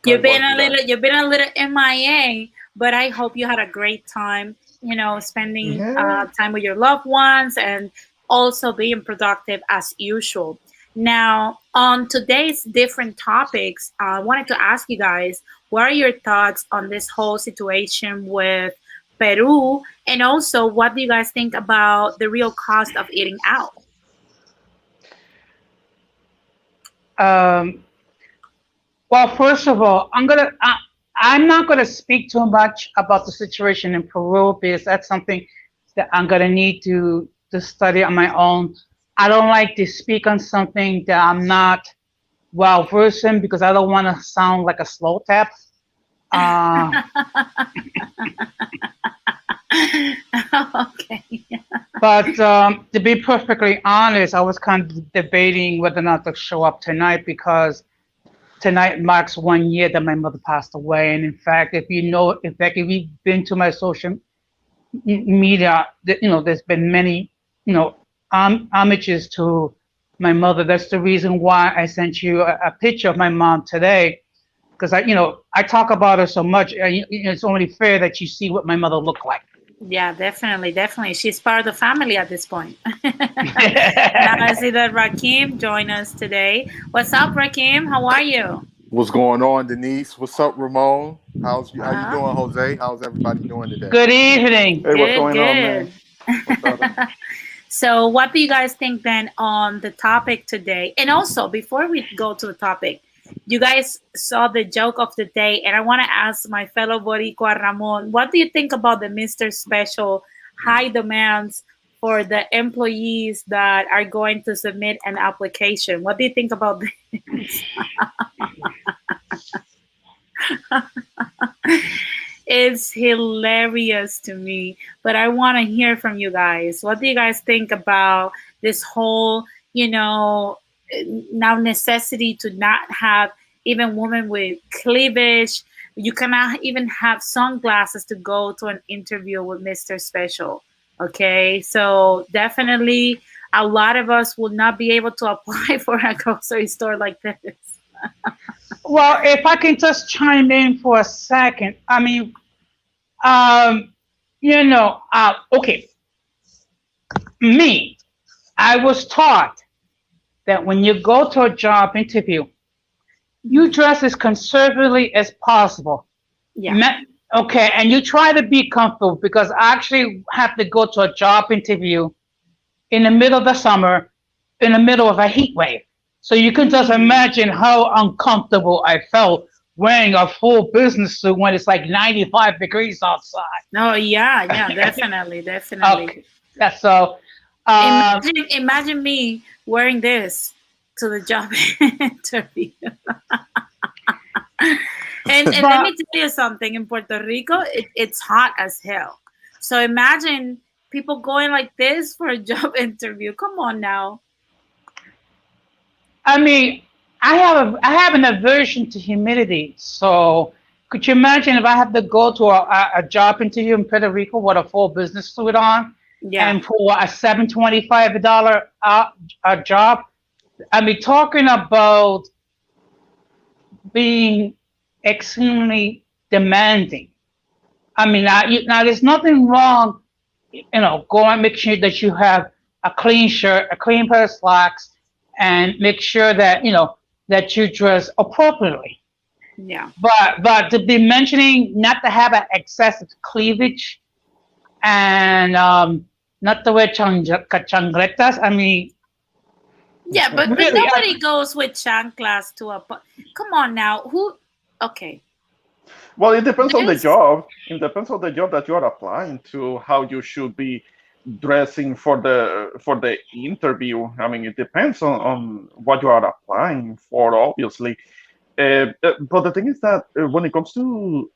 Speaker 1: You've likewise, been a little, you've been a little MIA, but I hope you had a great time. You know, spending yeah. uh, time with your loved ones and also being productive as usual. Now, on today's different topics, I wanted to ask you guys what are your thoughts on this whole situation with Peru? And also, what do you guys think about the real cost of eating out?
Speaker 2: Um, well, first of all, I'm gonna I, I'm not gonna speak too much about the situation in Peru because that's something that I'm gonna need to to study on my own. I don't like to speak on something that I'm not well versed in because I don't want to sound like a slow tap. Uh,
Speaker 1: okay.
Speaker 2: but um, to be perfectly honest, I was kind of debating whether or not to show up tonight because tonight marks one year that my mother passed away. And in fact, if you know, in fact, if you've been to my social media, you know, there's been many, you know, um, homages to my mother. That's the reason why I sent you a, a picture of my mom today, because I, you know, I talk about her so much. it's only fair that you see what my mother looked like.
Speaker 1: Yeah, definitely, definitely. She's part of the family at this point. now I see that Rakim join us today. What's up, Rakim? How are you?
Speaker 4: What's going on, Denise? What's up, Ramon? How's you? How you doing, Jose? How's everybody doing today?
Speaker 2: Good evening.
Speaker 4: Hey, what's going good.
Speaker 1: on, man? So, what do you guys think then on the topic today? And also, before we go to the topic, you guys saw the joke of the day, and I want to ask my fellow Boricua Ramon, what do you think about the Mr. Special high demands for the employees that are going to submit an application? What do you think about this? is hilarious to me. But I want to hear from you guys. What do you guys think about this whole, you know, now necessity to not have even women with cleavage? You cannot even have sunglasses to go to an interview with Mr. Special. Okay, so definitely a lot of us will not be able to apply for a grocery store like this.
Speaker 2: well, if I can just chime in for a second, I mean, um, you know, uh, okay, me, I was taught that when you go to a job interview, you dress as conservatively as possible.
Speaker 1: Yeah.
Speaker 2: Okay, and you try to be comfortable because I actually have to go to a job interview in the middle of the summer, in the middle of a heat wave. So you can just imagine how uncomfortable I felt wearing a full business suit when it's like 95 degrees outside.
Speaker 1: No, oh, yeah, yeah, definitely, definitely. Okay.
Speaker 2: Yeah, so
Speaker 1: um, imagine, imagine me wearing this to the job interview. and, and let me tell you something in Puerto Rico, it, it's hot as hell. So imagine people going like this for a job interview. Come on now.
Speaker 2: I mean, I have a I have an aversion to humidity. So could you imagine if I have to go to a, a job interview in Puerto Rico with a full business suit on, yeah. and for a seven twenty five dollar uh, a job? I mean, talking about being extremely demanding. I mean, now, now there's nothing wrong, you know, go and make sure that you have a clean shirt, a clean pair of slacks, and make sure that you know that you dress appropriately.
Speaker 1: Yeah.
Speaker 2: But but to be mentioning not to have an excessive cleavage and um, not to wear chancletas. I mean.
Speaker 1: Yeah, but, really, but nobody I, goes with chanclas to a. Come on now, who? Okay.
Speaker 3: Well, it depends on the job. It depends on the job that you are applying to, how you should be dressing for the for the interview. I mean, it depends on, on what you are applying for, obviously. Uh, uh, but the thing is that uh, when it comes to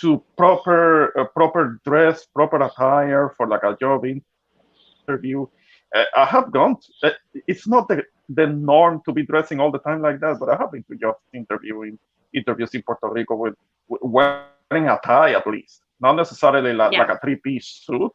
Speaker 3: to proper uh, proper dress, proper attire for like a job interview, uh, I have gone. To, uh, it's not the the norm to be dressing all the time like that, but I have been to job interviewing interviews in Puerto Rico with, with wearing a tie at least, not necessarily like,
Speaker 1: Yeah.
Speaker 3: like a three piece suit,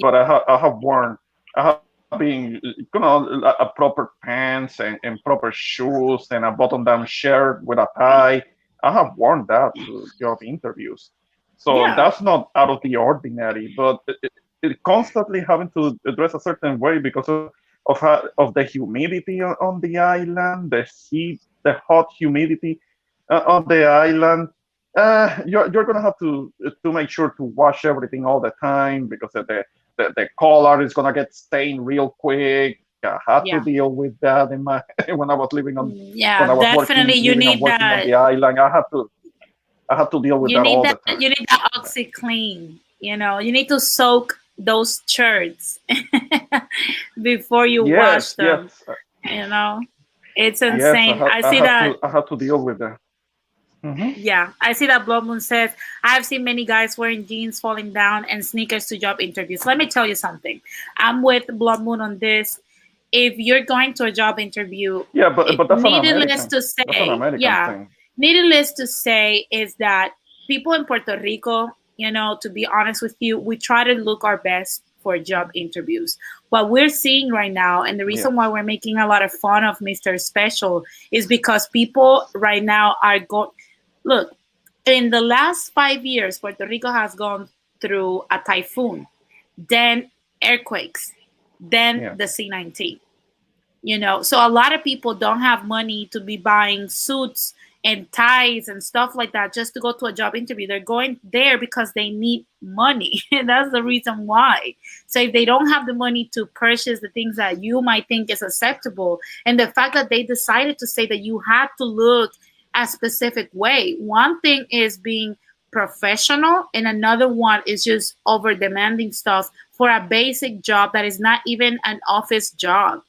Speaker 3: but I, ha- I have worn, I have been, you know, a, proper pants and, and proper shoes and a button down shirt with a tie. I have worn that to job interviews. So
Speaker 1: Yeah.
Speaker 3: that's not out of the ordinary, but it, it, constantly having to dress a certain way because of of, of the humidity on, on the island, the heat, the hot humidity uh, on the island. Uh, you're, you're gonna have to to make sure to wash everything all the time because of the the, the color is gonna get stained real quick. I had
Speaker 1: Yeah.
Speaker 3: to deal with that in my when I was living on mm, I
Speaker 1: Yeah, definitely.
Speaker 3: working,
Speaker 1: You need that.
Speaker 3: the island. I have to I have to deal with
Speaker 1: You
Speaker 3: that all
Speaker 1: need
Speaker 3: the
Speaker 1: that.
Speaker 3: time.
Speaker 1: You need that OxiClean. You know, you need to soak those shirts before you wash them.
Speaker 3: yes,
Speaker 1: You know, it's
Speaker 3: yes.
Speaker 1: insane.
Speaker 3: ha-
Speaker 1: I see
Speaker 3: have
Speaker 1: that.
Speaker 3: To, I have to deal with that. Mhm.
Speaker 1: Yeah, I see that Blood Moon says, I've seen many guys wearing jeans falling down and sneakers to job interviews. Let me tell you something. I'm with Blood Moon on this. If you're going to a job interview,
Speaker 3: Yeah, but but that's
Speaker 1: needless to say,
Speaker 3: That's an American
Speaker 1: yeah,
Speaker 3: thing.
Speaker 1: needless to say is that people in Puerto Rico, you know, to be honest with you, we try to look our best for job interviews. What we're seeing right now, and the reason why we're making a lot of fun of Mr. Special is because people right now are going, look, in the last five years, Puerto Rico has gone through a typhoon, then earthquakes, then
Speaker 3: Yeah.
Speaker 1: the C19 you know so a lot of people don't have money to be buying suits and ties and stuff like that just to go to a job interview. They're going there because they need money. And that's the reason why. So if they don't have the money to purchase the things that you might think is acceptable and the fact that they decided to say that you had to look a specific way. One thing is being professional and another one is just over demanding stuff for a basic job that is not even an office job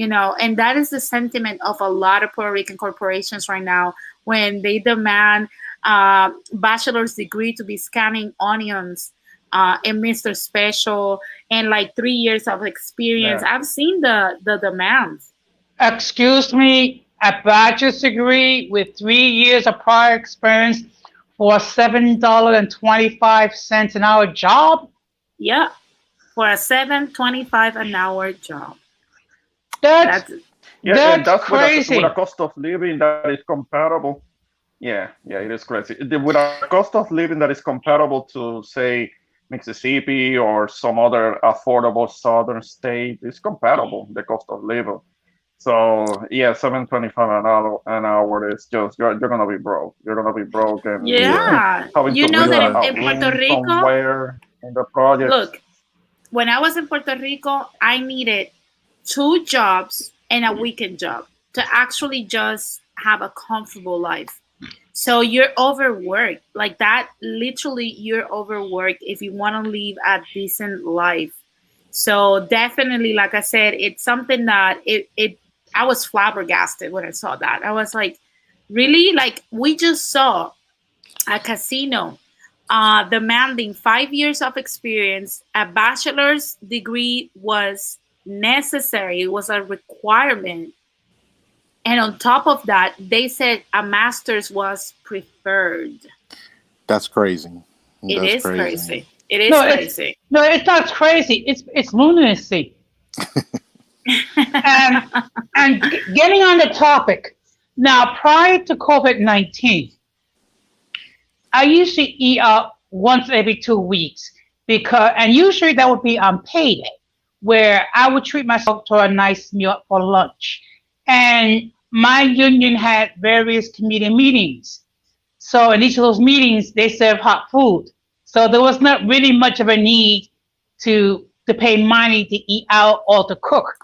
Speaker 1: you know? And that is the sentiment of a lot of puerto rican corporations right now when they demand uh, bachelor's degree to be scanning onions uh, and mr special and like three years of experience.
Speaker 3: Yeah.
Speaker 1: i've seen the the demands.
Speaker 2: Excuse me, a bachelor's degree with three years of prior experience for seven dollar and twenty-five cents an hour job?
Speaker 1: yeah for a 725 an hour job
Speaker 2: That's
Speaker 1: that's
Speaker 3: Yeah,
Speaker 2: That's
Speaker 3: and that's with a,
Speaker 2: crazy.
Speaker 3: with a cost of living that is comparable. Yeah, yeah, it is crazy. With a cost of living that is comparable to, say, Mississippi or some other affordable southern state, it's comparable, the cost of living. So yeah, seven twenty-five an hour an hour is just you're, you're gonna be broke. You're gonna be broke and
Speaker 1: yeah you know that
Speaker 3: in
Speaker 1: in, puerto rico
Speaker 3: somewhere in the project.
Speaker 1: Look, when I was in Puerto Rico, I needed two jobs and a weekend job to actually just have a comfortable life. So you're overworked. Like that, literally, you're overworked if you want to live a decent life. So definitely, like I said, it's something that it, it I was flabbergasted when I saw that. I was like, really? Like we just saw a casino uh, demanding five years of experience. A bachelor's degree was necessary, it was a requirement. And on top of that, they said a master's was preferred.
Speaker 4: That's crazy.
Speaker 1: It
Speaker 4: That's
Speaker 1: is crazy. It is
Speaker 2: No, it's-
Speaker 1: crazy.
Speaker 2: no, it's not crazy. It's it's lunacy. and and getting on the topic now, prior to COVID nineteen, I usually eat out once every two weeks because, and usually that would be on payday, where I would treat myself to a nice meal for lunch. And my union had various committee meetings. So in each of those meetings, they serve hot food. So there was not really much of a need to to pay money to eat out or to cook.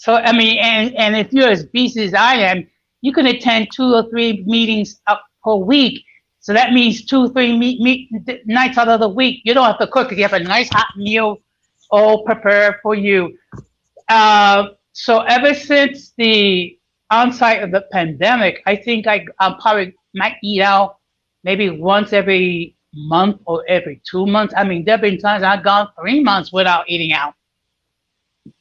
Speaker 2: So I mean, and and if you're as busy as I am, you can attend two or three meetings up per week So that means two, three meat, meat nights out of the week. You don't have to cook. You have a nice hot meal all prepared for you. Uh, so ever since the onset of the pandemic, I think I, I probably might eat out maybe once every month or every two months. I mean, there have been times I've gone three months without eating out.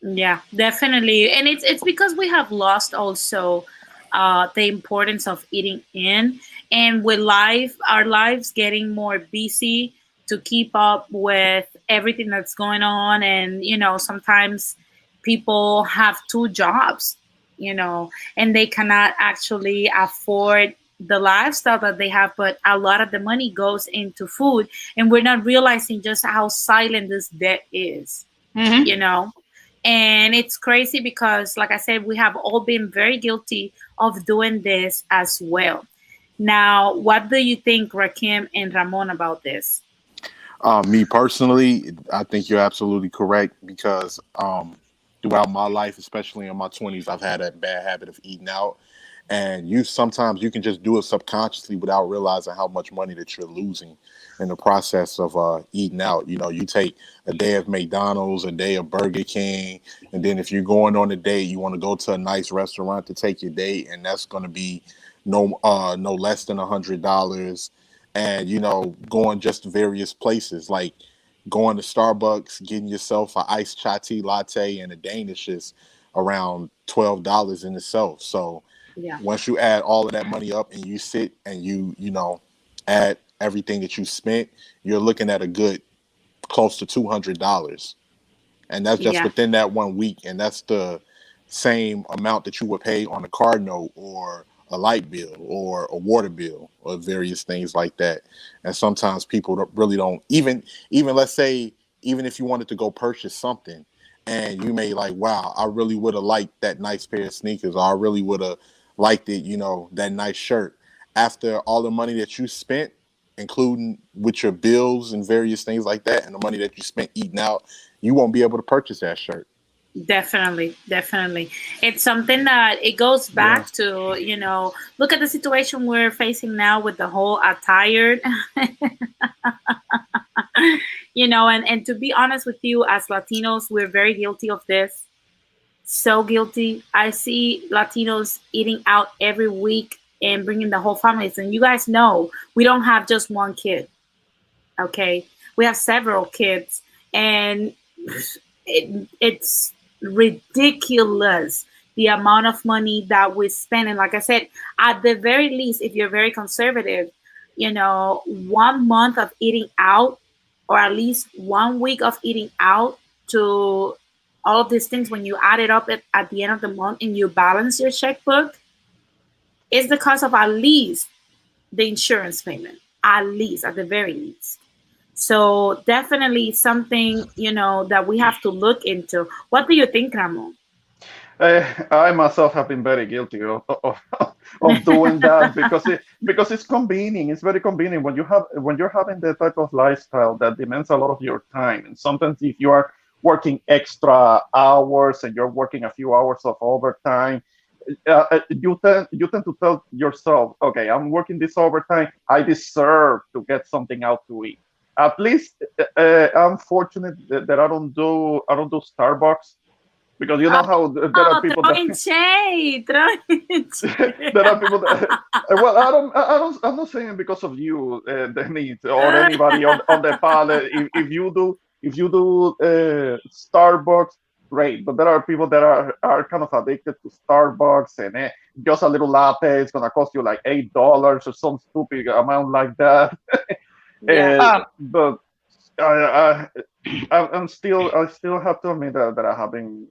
Speaker 1: Yeah, definitely. And it's it's because we have lost also uh, the importance of eating in. And with life, our lives getting more busy to keep up with everything that's going on. And, you know, sometimes people have two jobs, you know, and they cannot actually afford the lifestyle that they have, but a lot of the money goes into food. And we're not realizing just how silent this debt is, mm-hmm. you know. And it's crazy because, like I said, we have all been very guilty of doing this as well. Now, what do you think, Rakim and Ramon, about this?
Speaker 4: Uh, me personally, I think you're absolutely correct because um, throughout my life, especially in my 20s, I've had a bad habit of eating out. And you sometimes you can just do it subconsciously without realizing how much money that you're losing in the process of uh, eating out. You know, you take a day of McDonald's, a day of Burger King, and then if you're going on a date, you want to go to a nice restaurant to take your date, and that's going to be no uh, no less than a hundred dollars. And you know, going just to various places like going to Starbucks, getting yourself an iced chai tea latte and a Danish is around twelve dollars in itself. So yeah. once you add all of that money up and you sit and you you know add everything that you spent, you're looking at a good close to two hundred dollars, and that's just yeah. within that one week, and that's the same amount that you would pay on a car note or a light bill or a water bill or various things like that. And sometimes people don't, really don't even even let's say even if you wanted to go purchase something and you may like wow I really would have liked that nice pair of sneakers or I really would have liked it you know that nice shirt after all the money that you spent including with your bills and various things like that, and the money that you spent eating out, you won't be able to purchase that shirt.
Speaker 1: Definitely, definitely. It's something that it goes back yeah. to, you know, look at the situation we're facing now with the whole attire. you know, and, and to be honest with you, as Latinos, we're very guilty of this. So guilty. I see Latinos eating out every week and bringing the whole families. And you guys know we don't have just one kid. Okay, we have several kids, and it, it's ridiculous the amount of money that we spend. And like I said, at the very least, if you're very conservative, you know, one month of eating out, or at least one week of eating out to all of these things, when you add it up at, at the end of the month and you balance your checkbook, is the cost of at least the insurance payment, at least, at the very least. So definitely something you know that we have to look into. What do you think, Ramon?
Speaker 3: Uh, I myself have been very guilty of, of, of doing that because it, because it's convenient. It's very convenient when you have when you're having the type of lifestyle that demands a lot of your time. And sometimes if you are working extra hours and you're working a few hours of overtime, uh, uh, you tend you tend to tell yourself, okay, I'm working this overtime. I deserve to get something out to eat. At least uh, uh I'm fortunate that, that, I don't do I don't do Starbucks because you know how there
Speaker 1: oh,
Speaker 3: are people
Speaker 1: that shade, there
Speaker 3: are people that well I don't I don't I'm not saying because of you, uh, Denise, or anybody on, on the panel. If, if you do if you do uh, Starbucks great. But there are people that are, are kind of addicted to Starbucks and eh, just a little latte is gonna cost you like eight dollars or some stupid amount like that. yeah. and, but I, I, I'm still I still have to admit that, that I have been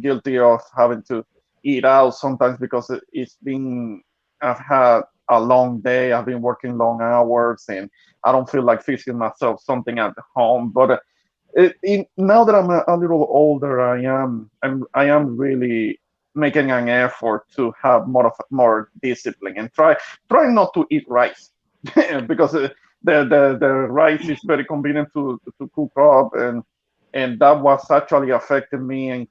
Speaker 3: guilty of having to eat out sometimes because it's been I've had a long day. I've been working long hours and I don't feel like fixing myself something at home. But now that I'm a, a, little older, I am I'm, I am really making an effort to have more of more discipline and try try not to eat rice because uh, the, the the rice is very convenient to to cook up and and that was actually affecting me and,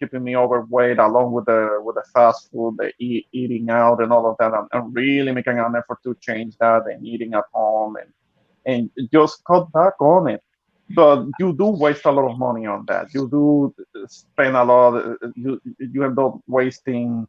Speaker 3: keeping me overweight, along with the with the fast food, the eat, eating out, and all of that. I'm, I'm really making an effort to change that and eating at home and and just cut back on it but you do waste a lot of money on that. You do spend a lot. You you end up wasting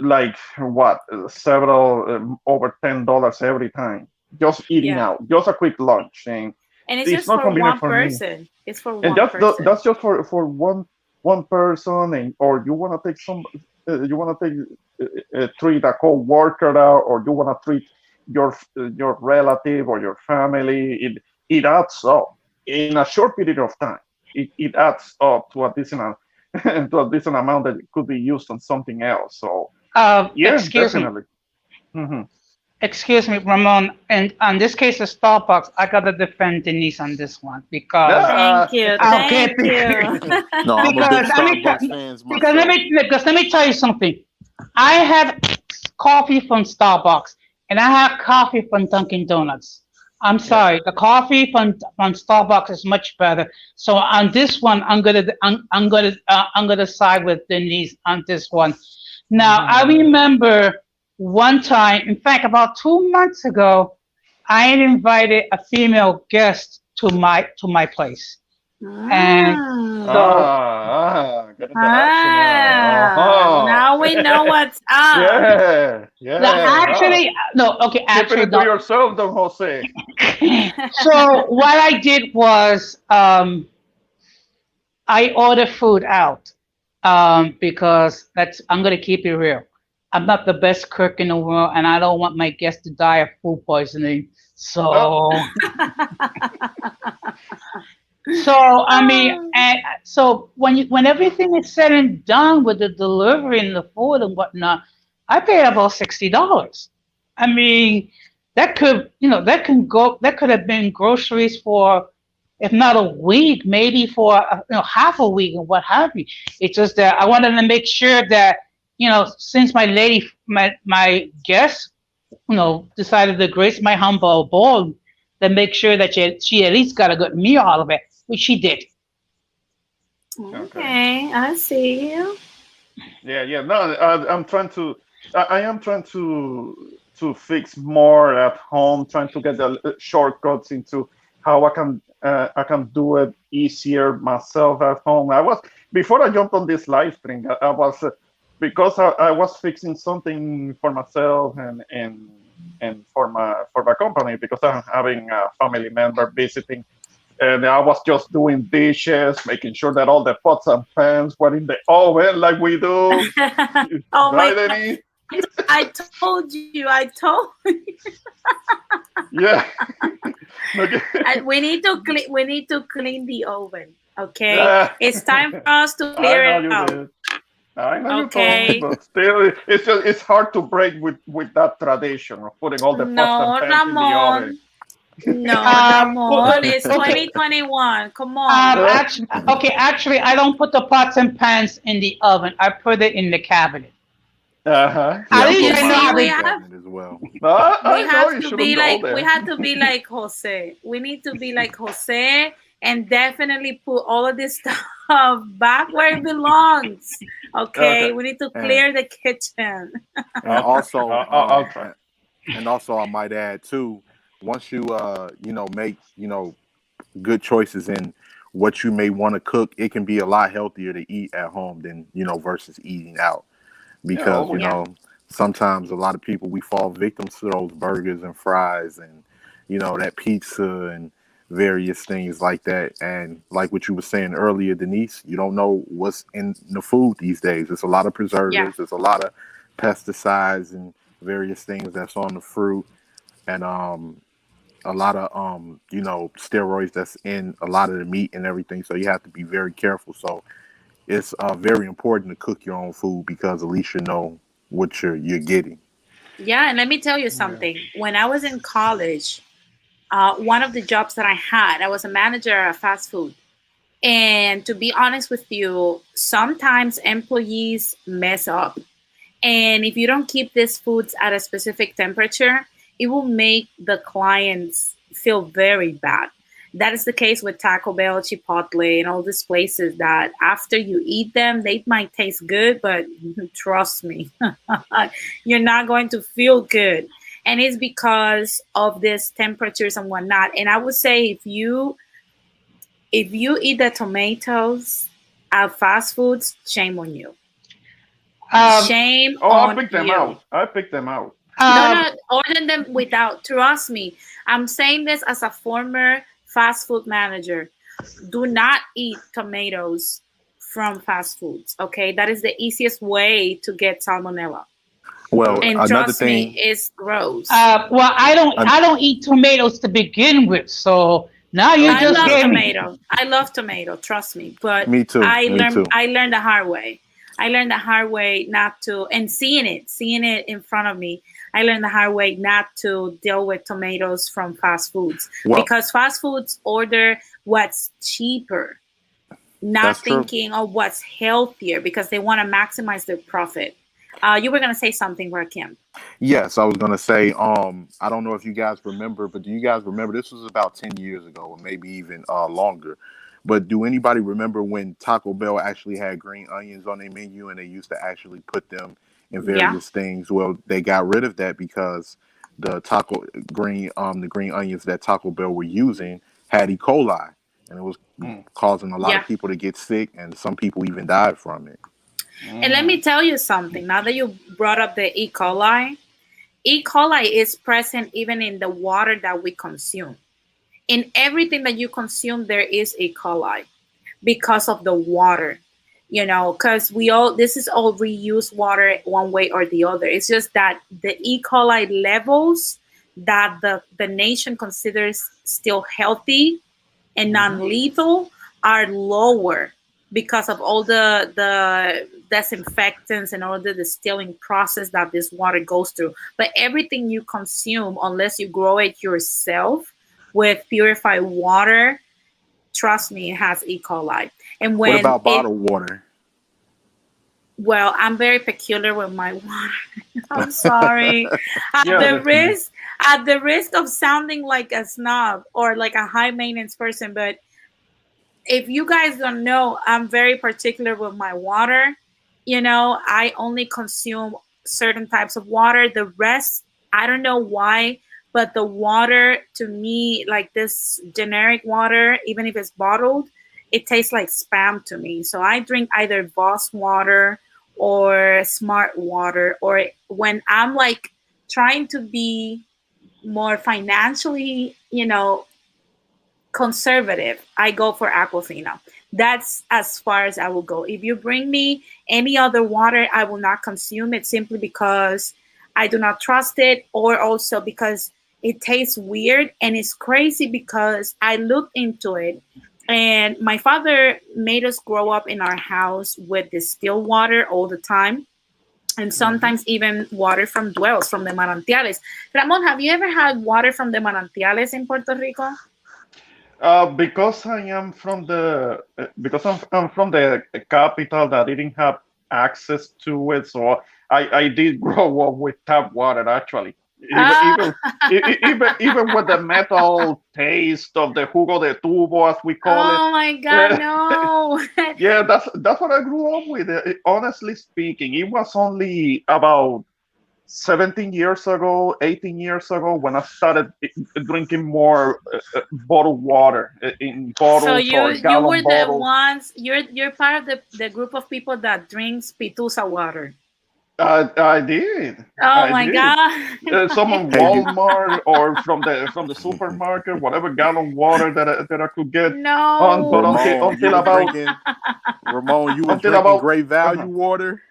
Speaker 3: like what several um, over ten dollars every time just eating
Speaker 1: Yeah.
Speaker 3: out, just a quick lunch, and
Speaker 1: And it's,
Speaker 3: It's
Speaker 1: just
Speaker 3: not
Speaker 1: for
Speaker 3: convenient
Speaker 1: one
Speaker 3: for me.
Speaker 1: person. It's for
Speaker 3: and
Speaker 1: one
Speaker 3: that's the,
Speaker 1: person.
Speaker 3: that's just for for one one person, and or you want to take some, uh, you want to take uh, uh, treat a co-worker out, or you want to treat your uh, your relative or your family. It it adds up in a short period of time. It, it adds up to a decent amount, to a decent amount that could be used on something else. So
Speaker 2: Uh,
Speaker 3: yeah,
Speaker 2: excuse me,
Speaker 3: definitely. hmm
Speaker 2: excuse me, Ramon. And on this case of Starbucks, I gotta defend Denise on this one because
Speaker 3: Yeah.
Speaker 1: Thank you.
Speaker 2: Okay.
Speaker 1: Thank you.
Speaker 4: No, I'm a big
Speaker 2: Because, I mean,
Speaker 4: Starbucks fans
Speaker 2: because let me because let me tell you something. I have coffee from Starbucks and I have coffee from Dunkin' Donuts. I'm sorry, the coffee from from Starbucks is much better. So on this one, I'm gonna I'm, I'm gonna uh, I'm gonna side with Denise on this one. Now I remember one time, in fact, about two months ago, I had invited a female guest to my to my place. And. So-
Speaker 3: ah, ah.
Speaker 1: Ah, now we know what's up.
Speaker 3: Yeah, yeah.
Speaker 2: No, actually, no, okay,
Speaker 3: Keep it
Speaker 2: actually,
Speaker 3: to
Speaker 2: no.
Speaker 3: yourself, Don Jose.
Speaker 2: so what I did was um, I ordered food out um, because that's I'm gonna keep it real. I'm not the best cook in the world, and I don't want my guests to die of food poisoning. So,
Speaker 3: Oh.
Speaker 2: so I mean, and so when you when everything is said and done with the delivery and the food and whatnot, I paid about sixty dollars. I mean, that could you know that can go that could have been groceries for if not a week maybe for uh, you know half a week and what have you. It's just that i wanted to make sure that you know since my lady my my guest you know decided to grace my humble abode then make sure that she, she at least got a good meal out of it which she did
Speaker 1: Okay, I see you.
Speaker 3: Yeah, yeah. No, I, I'm trying to. I, I am trying to to fix more at home. Trying to get the shortcuts into how I can uh, I can do it easier myself at home. I was before I jumped on this live stream. I, I was uh, because I, I was fixing something for myself and and and for my for my company because I'm having a family member visiting and I was just doing dishes, making sure that all the pots and pans were in the oven like we do.
Speaker 1: oh my
Speaker 3: right,
Speaker 1: God. I told you, I told you.
Speaker 3: Yeah. Okay.
Speaker 1: And we need to clean we need to clean the oven. Okay.
Speaker 3: Yeah.
Speaker 1: It's time for us to clear it out.
Speaker 3: did. I know you
Speaker 1: Okay.
Speaker 3: me, but still, it's just it's hard to break with with that tradition of putting all the
Speaker 1: No,
Speaker 3: pots and pans in the oven.
Speaker 1: Ramon. No,
Speaker 2: Um,
Speaker 1: Ramon. It's
Speaker 2: okay.
Speaker 1: 2021. Come
Speaker 2: um,
Speaker 1: on.
Speaker 2: actually, okay actually i don't put the pots and pans in the oven i put it in the cabinet
Speaker 3: Uh-huh.
Speaker 2: At
Speaker 4: I
Speaker 2: least
Speaker 4: put
Speaker 2: I know
Speaker 4: in
Speaker 1: we have-
Speaker 4: as well.
Speaker 3: No, I, I
Speaker 1: we have to be like we have to be like Jose. We need to be like Jose and definitely put all of this stuff back where it belongs. Okay,
Speaker 3: Okay.
Speaker 1: we need to
Speaker 4: Yeah.
Speaker 1: clear the kitchen.
Speaker 4: And also,
Speaker 3: I'll- I'll- I'll
Speaker 4: um,
Speaker 3: try.
Speaker 4: and also, I might add too. Once you, uh, you know, make you know good choices in what you may want to cook, it can be a lot healthier to eat at home than you know versus eating out. Because
Speaker 3: oh,
Speaker 4: you
Speaker 1: yeah.
Speaker 4: know, sometimes a lot of people we fall victims to those burgers and fries and you know that pizza and various things like that. And like what you were saying earlier, Denise, you don't know what's in the food these days. There's a lot of preservatives. There's a lot of pesticides and various things that's on the fruit, and um, a lot of um, you know, steroids that's in a lot of the meat and everything. So you have to be very careful. So it's uh, very important to cook your own food because at least you know what you're you're getting.
Speaker 1: Yeah, and let me tell you something. When I was in college, uh, one of the jobs that I had, I was a manager at fast food. And to be honest with you, sometimes employees mess up. And if you don't keep these foods at a specific temperature, it will make the clients feel very bad. that is the case with Taco Bell, Chipotle, and all these places that after you eat them, they might taste good, but trust me, you're not going to feel good. And it's because of these temperatures and whatnot. And I would say if you if you eat the tomatoes at fast foods, shame on you. Um, shame
Speaker 3: oh,
Speaker 1: on
Speaker 3: I picked them
Speaker 1: you.
Speaker 3: out. I picked them out.
Speaker 1: Um, no, no, order them without. Trust me. I'm saying this as a former fast food manager. Do not eat tomatoes from fast foods. Okay, that is the easiest way to get salmonella.
Speaker 4: Well,
Speaker 1: And
Speaker 4: another
Speaker 1: trust
Speaker 4: thing.
Speaker 1: me, it's gross.
Speaker 2: Uh, well, I don't.
Speaker 4: I'm-
Speaker 2: I don't eat tomatoes to begin with, so now you
Speaker 1: I
Speaker 2: just
Speaker 1: love
Speaker 2: gave me.
Speaker 1: tomato. I love tomato. Trust me, but
Speaker 4: Me too.
Speaker 1: I
Speaker 4: me
Speaker 1: learned
Speaker 4: too.
Speaker 1: I learned the hard way. I learned the hard way not to and seeing it, seeing it in front of me. I learned the hard way not to deal with tomatoes from fast foods
Speaker 4: Well-
Speaker 1: because fast foods order what's cheaper, not
Speaker 4: That's true.
Speaker 1: thinking of what's healthier because they want to maximize their profit. Uh, you were gonna say something, Rakim.
Speaker 4: Yes, I was gonna say. Um, I don't know if you guys remember, but do you guys remember? This was about ten years ago, or maybe even uh, longer. But do anybody remember when Taco Bell actually had green onions on their menu, and they used to actually put them in
Speaker 1: Yeah.
Speaker 4: various things? Well, they got rid of that because the taco green, um, the green onions that Taco Bell were using had E. coli, and it was
Speaker 3: Mm.
Speaker 4: causing a lot
Speaker 1: Yeah.
Speaker 4: of people to get sick, and some people even died from it.
Speaker 1: And let me tell you something. Now that you brought up the E. coli, E. coli is present even in the water that we consume. In everything that you consume, there is E. coli because of the water. You know, because we all this is all reused water one way or the other. It's just that the E. coli levels that the the nation considers still healthy and mm-hmm. non-lethal are lower because of all the the disinfectants and all the distilling process that this water goes through. But everything you consume, unless you grow it yourself with purified water, trust me, it has E. coli. And when
Speaker 4: what about
Speaker 1: it-
Speaker 4: bottled water?
Speaker 1: well, I'm very peculiar with my water. I'm sorry. At
Speaker 3: Yeah,
Speaker 1: the risk, at the risk of sounding like a snob or like a high maintenance person, but if you guys don't know, I'm very particular with my water. You know, I only consume certain types of water. The rest, I don't know why, but the water to me, like this generic water, even if it's bottled, it tastes like spam to me. So I drink either Voss water or Smart water, or when I'm like trying to be more financially, you know, conservative, I go for Aquafina. That's as far as I will go. If you bring me any other water, I will not consume it simply because I do not trust it, or also because it tastes weird and it's crazy because I looked into it and my father made us grow up in our house with distilled water all the time and sometimes even water from dwells from the manantiales. Ramon, have you ever had water from the manantiales in Puerto Rico?
Speaker 3: Uh, because I am from the uh, because I'm, I'm from the capital that didn't have access to it, so I, I did grow up with tap water actually. Even,
Speaker 1: Ah.
Speaker 3: even, even even with the metal taste of the jugo de tubo, as we call it.
Speaker 1: Oh my God, no!
Speaker 3: Yeah, that's that's what I grew up with. Uh, honestly speaking, it was only about 17 years ago, 18 years ago when I started drinking more uh, uh, bottled water uh, in bottles
Speaker 1: so you
Speaker 3: or
Speaker 1: you were the ones. You're you're part of the, the group of people that drinks pitusa water.
Speaker 3: I, I did.
Speaker 1: Oh
Speaker 3: I
Speaker 1: my
Speaker 3: did.
Speaker 1: God!
Speaker 3: Uh, some on
Speaker 4: Hey, you-
Speaker 3: Walmart or from the from the supermarket, whatever gallon water that I, that I could get.
Speaker 1: no.
Speaker 3: on, but
Speaker 4: Ramon,
Speaker 3: until-
Speaker 4: you
Speaker 3: until about-
Speaker 4: drinking, Ramon, you were drinking
Speaker 3: about-
Speaker 4: great value
Speaker 3: uh-huh.
Speaker 4: water.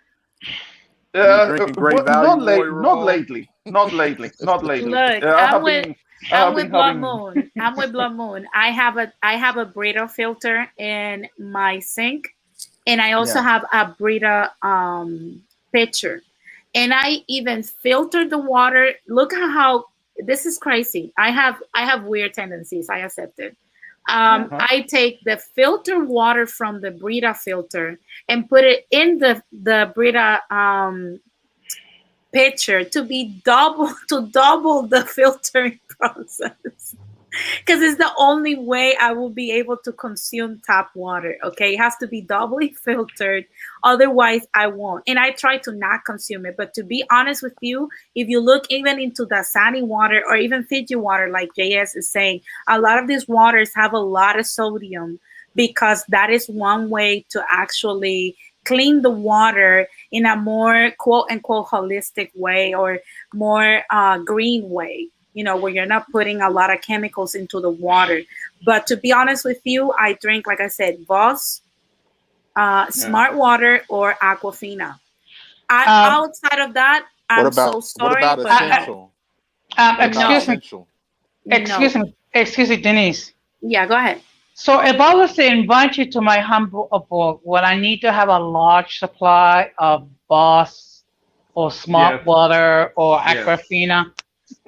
Speaker 3: Uh,
Speaker 4: drinking Great
Speaker 3: well,
Speaker 4: Value
Speaker 3: not, late,
Speaker 4: water,
Speaker 3: not lately, not lately, not lately.
Speaker 1: Look,
Speaker 3: Uh, I
Speaker 1: I'm
Speaker 3: have
Speaker 1: with-
Speaker 3: been, I have
Speaker 1: I'm with
Speaker 3: been
Speaker 1: Blood
Speaker 3: having-
Speaker 1: Moon. I'm with Blood Moon. I have a I have a Brita filter in my sink, and I also
Speaker 4: Yeah.
Speaker 1: have a Brita um pitcher, and I even filter the water. Look at how this is crazy. I have I have weird tendencies. I accept it. Um,
Speaker 3: Uh-huh.
Speaker 1: I take the filter water from the Brita filter and put it in the the Brita um pitcher to be double to double the filtering process. because it's the only way I will be able to consume tap water. Okay, it has to be doubly filtered, otherwise I won't. And I try to not consume it. But to be honest with you, if you look even into Dasani water or even Fiji water, like JS is saying, a lot of these waters have a lot of sodium because that is one way to actually clean the water in a more quote unquote holistic way or more uh, green way you know, where you're not putting a lot of chemicals into the water. But to be honest with you, I drink, like I said, Voss, uh, yeah. Smart Water, or Aquafina. I, um, outside of that, I'm about, so sorry. What about essential?
Speaker 2: um, excuse me. Excuse no. me. Excuse me, Denise.
Speaker 1: Yeah, go ahead.
Speaker 2: So if I was to invite you to my humble abode, would I need to have a large supply of Voss or Smart yes. Water or Aquafina? Yes.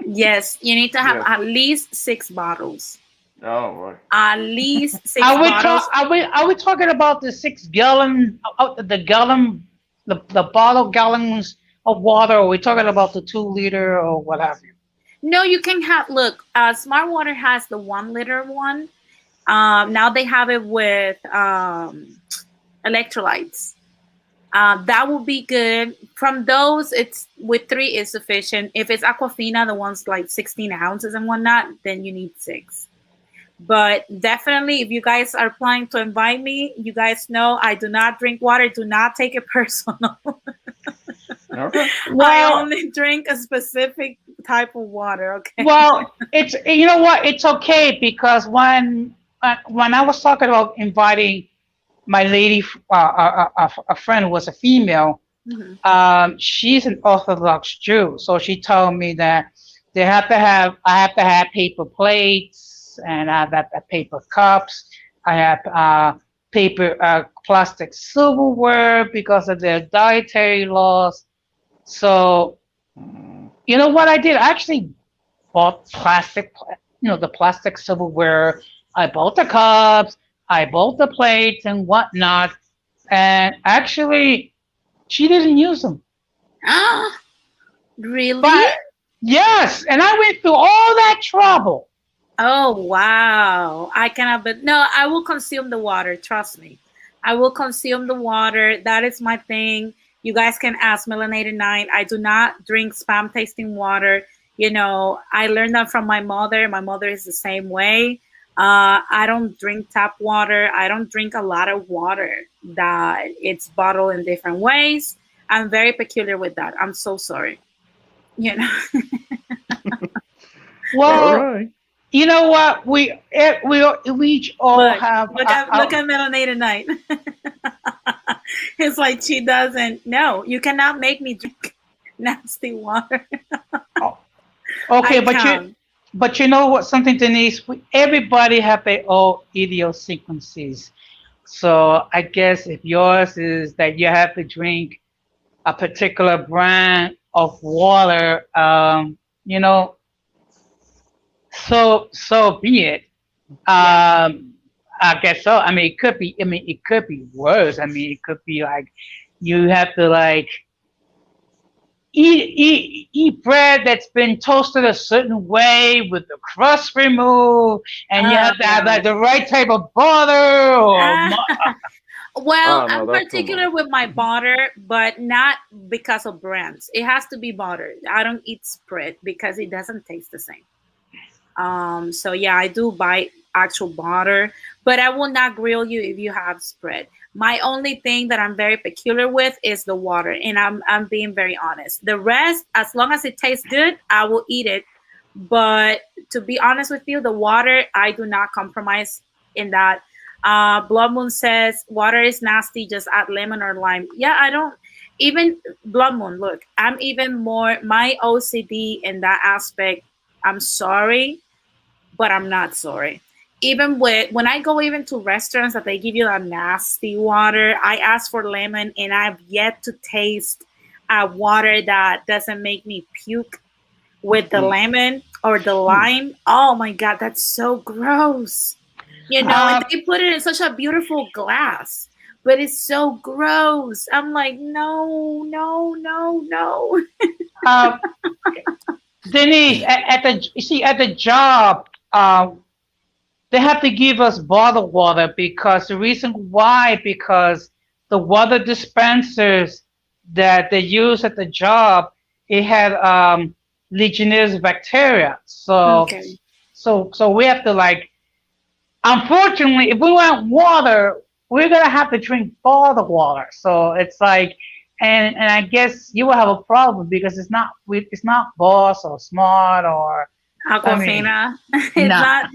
Speaker 1: Yes, you need to have yeah. at least six bottles.
Speaker 3: Oh, right.
Speaker 1: At least six
Speaker 2: are we
Speaker 1: bottles.
Speaker 2: are we are we talking about the six gallon, uh, the gallon, the, the bottle gallons of water? Or are we talking about the two liter or what have you?
Speaker 1: No, you can have. Look, uh, Smart Water has the one liter one. Um, now they have it with um, electrolytes. Uh, that will be good. From those, it's with three is sufficient. If it's Aquafina, the ones like 16 ounces and whatnot, then you need six. But definitely, if you guys are planning to invite me, you guys know I do not drink water. Do not take it personal. okay. Well, I only drink a specific type of water. Okay.
Speaker 2: Well, it's you know what? It's okay because when uh, when I was talking about inviting my lady, uh, a, a, a, friend was a female. Mm-hmm. Um, she's an Orthodox Jew, so she told me that they have to have. I have to have paper plates, and I have, have paper cups. I have uh, paper, uh, plastic silverware because of their dietary laws. So, you know what I did? I actually bought plastic, you know, the plastic silverware. I bought the cups. I bought the plates and whatnot, and actually, she didn't use them.
Speaker 1: Ah, really?
Speaker 2: But, yes, and I went through all that trouble.
Speaker 1: Oh wow! I cannot, but no, I will consume the water. Trust me, I will consume the water. That is my thing. You guys can ask Melanated Nine. I do not drink spam tasting water. You know, I learned that from my mother. My mother is the same way. Uh, I don't drink tap water. I don't drink a lot of water that it's bottled in different ways. I'm very peculiar with that. I'm so sorry. You know.
Speaker 2: well, right. you know what? We eh, we we each all
Speaker 1: look,
Speaker 2: have.
Speaker 1: Look at uh, look at Melanated Night. it's like she doesn't. No, you cannot make me drink nasty water.
Speaker 2: oh. Okay, I but can. you but you know what? Something, Denise. Everybody have their own idiosyncrasies. So I guess if yours is that you have to drink a particular brand of water, um, you know, so so be it. Um, I guess so. I mean, it could be. I mean, it could be worse. I mean, it could be like you have to like eat, eat, eat bread that's been toasted a certain way with the crust removed, and you have to have like ah. the right type of butter. Or ah. uh.
Speaker 1: well, oh, no, I'm particular with my butter, but not because of brands. It has to be butter. I don't eat spread because it doesn't taste the same. Um, so yeah, I do buy actual butter, but I will not grill you if you have spread. My only thing that I'm very peculiar with is the water, and I'm I'm being very honest. The rest, as long as it tastes good, I will eat it. But to be honest with you, the water I do not compromise in that. Uh, Blood Moon says water is nasty. Just add lemon or lime. Yeah, I don't even Blood Moon. Look, I'm even more my OCD in that aspect. I'm sorry, but I'm not sorry even with when I go even to restaurants that they give you that nasty water, I ask for lemon and I've yet to taste a water that doesn't make me puke with the mm. lemon or the mm. lime. Oh my god, that's so gross. You know, um, and they put it in such a beautiful glass, but it's so gross. I'm like, no, no, no, no.
Speaker 2: um, Denise, at, at the you see at the job, uh, they have to give us bottled water because the reason why because the water dispensers that they use at the job it had um, Legionnaires bacteria. So
Speaker 1: Okay.
Speaker 2: so so we have to like unfortunately if we want water we're gonna have to drink bottled water so it's like and and i guess you will have a problem because it's not it's not Voss or smart or
Speaker 1: Aquafina. it's
Speaker 2: Nah.
Speaker 1: not.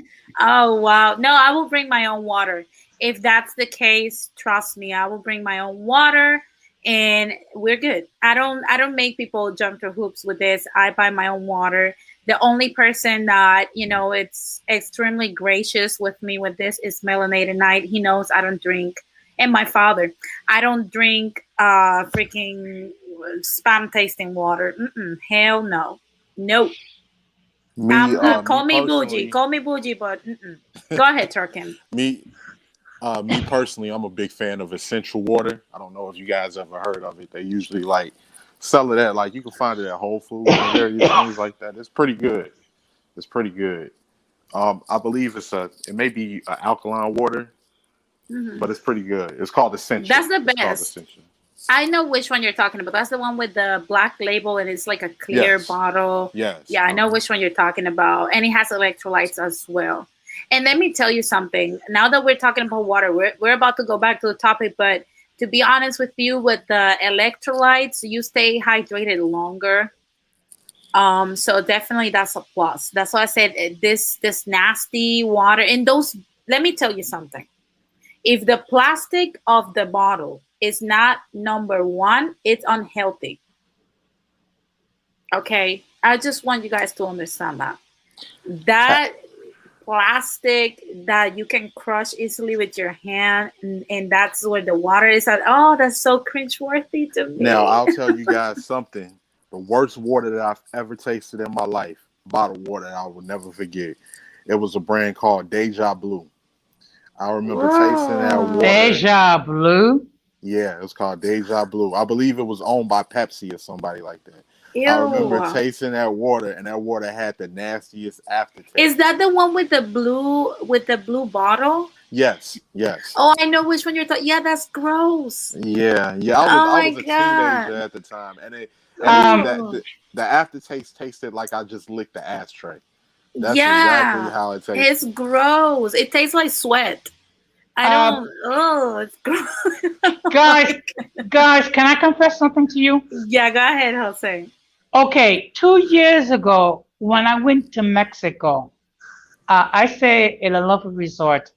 Speaker 1: Oh wow. No, I will bring my own water. If that's the case, trust me, I will bring my own water and we're good. I don't I don't make people jump through hoops with this. I buy my own water. The only person that, you know, it's extremely gracious with me with this is Melanated Night. He knows I don't drink. And my father. I don't drink uh freaking spam tasting water. Mm-mm, hell no. Nope.
Speaker 4: Me,
Speaker 1: Um, uh,
Speaker 4: uh,
Speaker 1: call me, bougie. Call me bougie, but mm-mm. go ahead, Turkin.
Speaker 4: Me, uh, me personally, I'm a big fan of essential water. I don't know if you guys ever heard of it. They usually like sell it at like you can find it at Whole Foods and various things like that. It's pretty good. It's pretty good. Um, I believe it's a it may be a alkaline water,
Speaker 1: Mhm.
Speaker 4: but it's pretty good. It's called essential.
Speaker 1: That's the best. I know which one you're talking about. That's the one with the black label and it's like a clear
Speaker 4: Yes.
Speaker 1: bottle.
Speaker 4: Yes.
Speaker 1: Yeah, I know
Speaker 4: um,
Speaker 1: which one you're talking about. And it has electrolytes as well. And let me tell you something. Now that we're talking about water, we're, we're about to go back to the topic, but to be honest with you, with the electrolytes, you stay hydrated longer. Um, so definitely that's a plus. That's why I said eh, this this nasty water and those let me tell you something. If the plastic of the bottle is not number one, it's unhealthy. Okay. I just want you guys to understand that. That plastic that you can crush easily with your hand, and, and that's where the water is at. Oh, that's so cringeworthy to me.
Speaker 4: Now I'll tell you guys something. The worst water that I've ever tasted in my life, bottled water, I will never forget. It was a brand called Deja Blue. I remember tasting that water.
Speaker 2: deja blue
Speaker 4: Yeah, it was called Deja Blue. I believe it was owned by Pepsi or somebody like that.
Speaker 1: Ew.
Speaker 4: I remember tasting that water, and that water had the nastiest aftertaste.
Speaker 1: Is that the one with the blue with the blue bottle?
Speaker 4: yes, yes.
Speaker 1: Oh, I know which one you're talking. Yeah, that's gross.
Speaker 4: Yeah, yeah. I was,
Speaker 1: Oh
Speaker 4: I
Speaker 1: my
Speaker 4: was a
Speaker 1: God.
Speaker 4: teenager at the time, and it, and
Speaker 2: Um,
Speaker 4: that, the, the aftertaste tasted like I just licked the ashtray. That's
Speaker 1: yeah,
Speaker 4: exactly how it tastes.
Speaker 1: it's gross. It tastes like sweat. I
Speaker 2: Um,
Speaker 1: don't. oh, it's gross.
Speaker 2: Guys guys can i confess something to you
Speaker 1: yeah, go ahead, Jose.
Speaker 2: Okay, two years ago, when I went to Mexico, uh, I stayed in a lovely resort.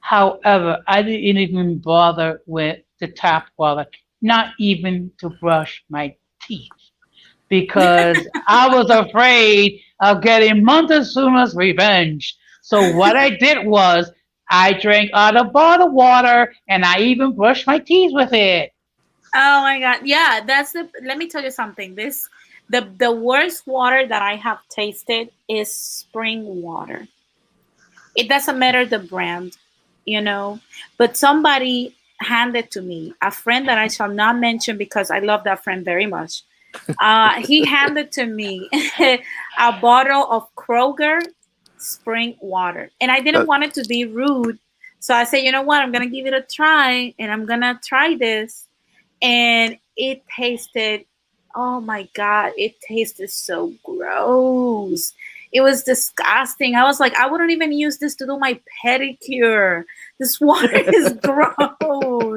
Speaker 2: However, I didn't even bother with the tap water, not even to brush my teeth, because I was afraid of getting Montezuma's revenge. So what I did was I drank out of bottled water, and I even brushed my teeth with it.
Speaker 1: Oh my god. Yeah, that's the let me tell you something. This the the worst water that I have tasted is spring water. It doesn't matter the brand, you know, but somebody handed to me, a friend that I shall not mention because I love that friend very much. Uh, he handed to me a bottle of Kroger spring water. And I didn't
Speaker 4: Uh,
Speaker 1: want it to be rude. So I said, you know what? I'm going to give it a try and I'm going to try this and it tasted oh my god it tasted so gross it was disgusting i was like i wouldn't even use this to do my pedicure this water is gross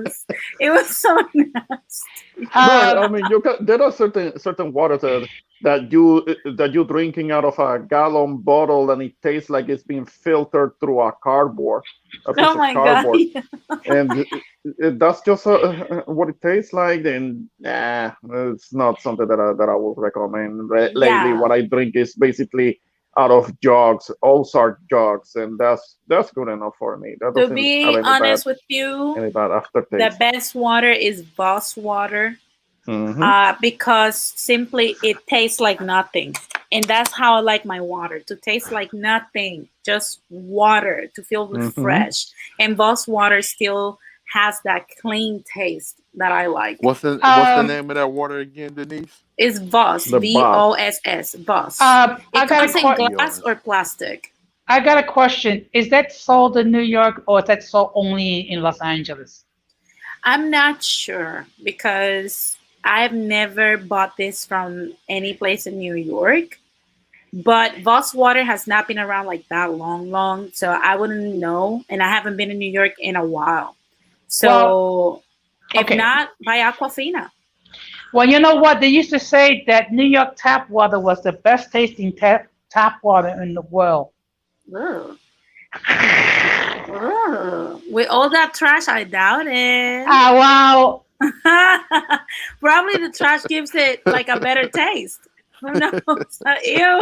Speaker 1: it was so nasty
Speaker 3: Well,
Speaker 2: Uh,
Speaker 3: I mean, you can, there are certain certain waters that, that you that you're drinking out of a gallon bottle, and it tastes like it's being filtered through a cardboard, a piece
Speaker 1: oh
Speaker 3: of
Speaker 1: my
Speaker 3: cardboard,
Speaker 1: god
Speaker 3: and it, it- that's just uh, what it tastes like. Then, nah, it's not something that I, that I would recommend. Re- Lately,
Speaker 1: Yeah.
Speaker 3: what I drink is basically out of jugs, Ozark jugs, and that's that's good enough for me. That
Speaker 1: to be honest
Speaker 3: bad,
Speaker 1: with you the best water is Voss water
Speaker 3: Mhm.
Speaker 1: uh, because simply it tastes like nothing. And that's how I like my water to taste like nothing, just water to feel
Speaker 3: Mhm.
Speaker 1: refreshed. And Voss water still has that clean taste that I like.
Speaker 4: What's the What's the
Speaker 2: Um,
Speaker 4: name of that water again, Denise?
Speaker 1: It's Voss,
Speaker 3: The
Speaker 1: V O S S, Voss.
Speaker 2: uh, I
Speaker 1: it
Speaker 2: got a
Speaker 1: comes in
Speaker 2: question.
Speaker 1: glass or plastic.
Speaker 2: I got a question. Is that sold in New York or is that sold only in Los Angeles?
Speaker 1: I'm not sure because I've never bought this from any place in New York. But Voss Water has not been around like that long, long. So I wouldn't know. And I haven't been in New York in a while. So well, okay. if not, buy Aquafina.
Speaker 2: Well, you know what? They used to say that New York tap water was the best tasting tap, tap water in the world.
Speaker 1: Ugh. With all that trash, I doubt it.
Speaker 2: Oh, wow.
Speaker 1: Probably the trash gives it like a better taste. Who knows? Ew.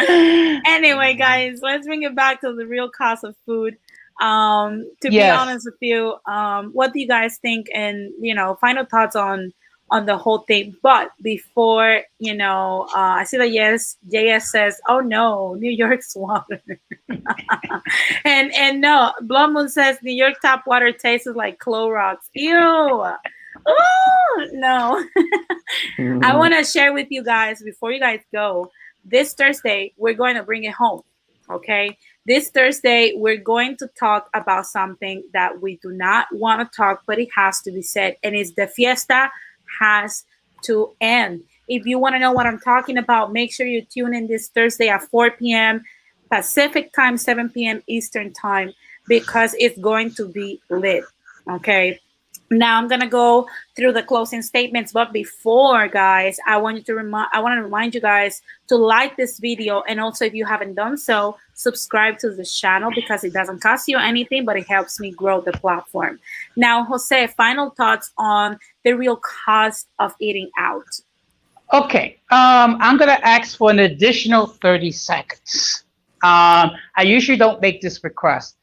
Speaker 1: anyway, guys, let's bring it back to the real cost of food. Um, to yes. be honest with you, um, what do you guys think? And you know, final thoughts on on the whole thing. But before you know, uh, I see that yes, JS says, "Oh no, New York's water," and and no, Blood Moon says New York tap water tastes like Clorox. Ew. Oh no! mm-hmm. I want to share with you guys before you guys go. This Thursday, we're going to bring it home. Okay, this Thursday, we're going to talk about something that we do not want to talk, but it has to be said, and it's the fiesta has to end. If you want to know what I'm talking about, make sure you tune in this Thursday at 4 p.m. Pacific time, 7 p.m. Eastern time, because it's going to be lit. Okay. Now I'm gonna go through the closing statements, but before, guys, I want you to remind I want to remind you guys to like this video, and also if you haven't done so, subscribe to the channel because it doesn't cost you anything, but it helps me grow the platform. Now, Jose, final thoughts on the real cost of eating out.
Speaker 2: Okay, um, I'm gonna ask for an additional 30 seconds. Um, I usually don't make this request.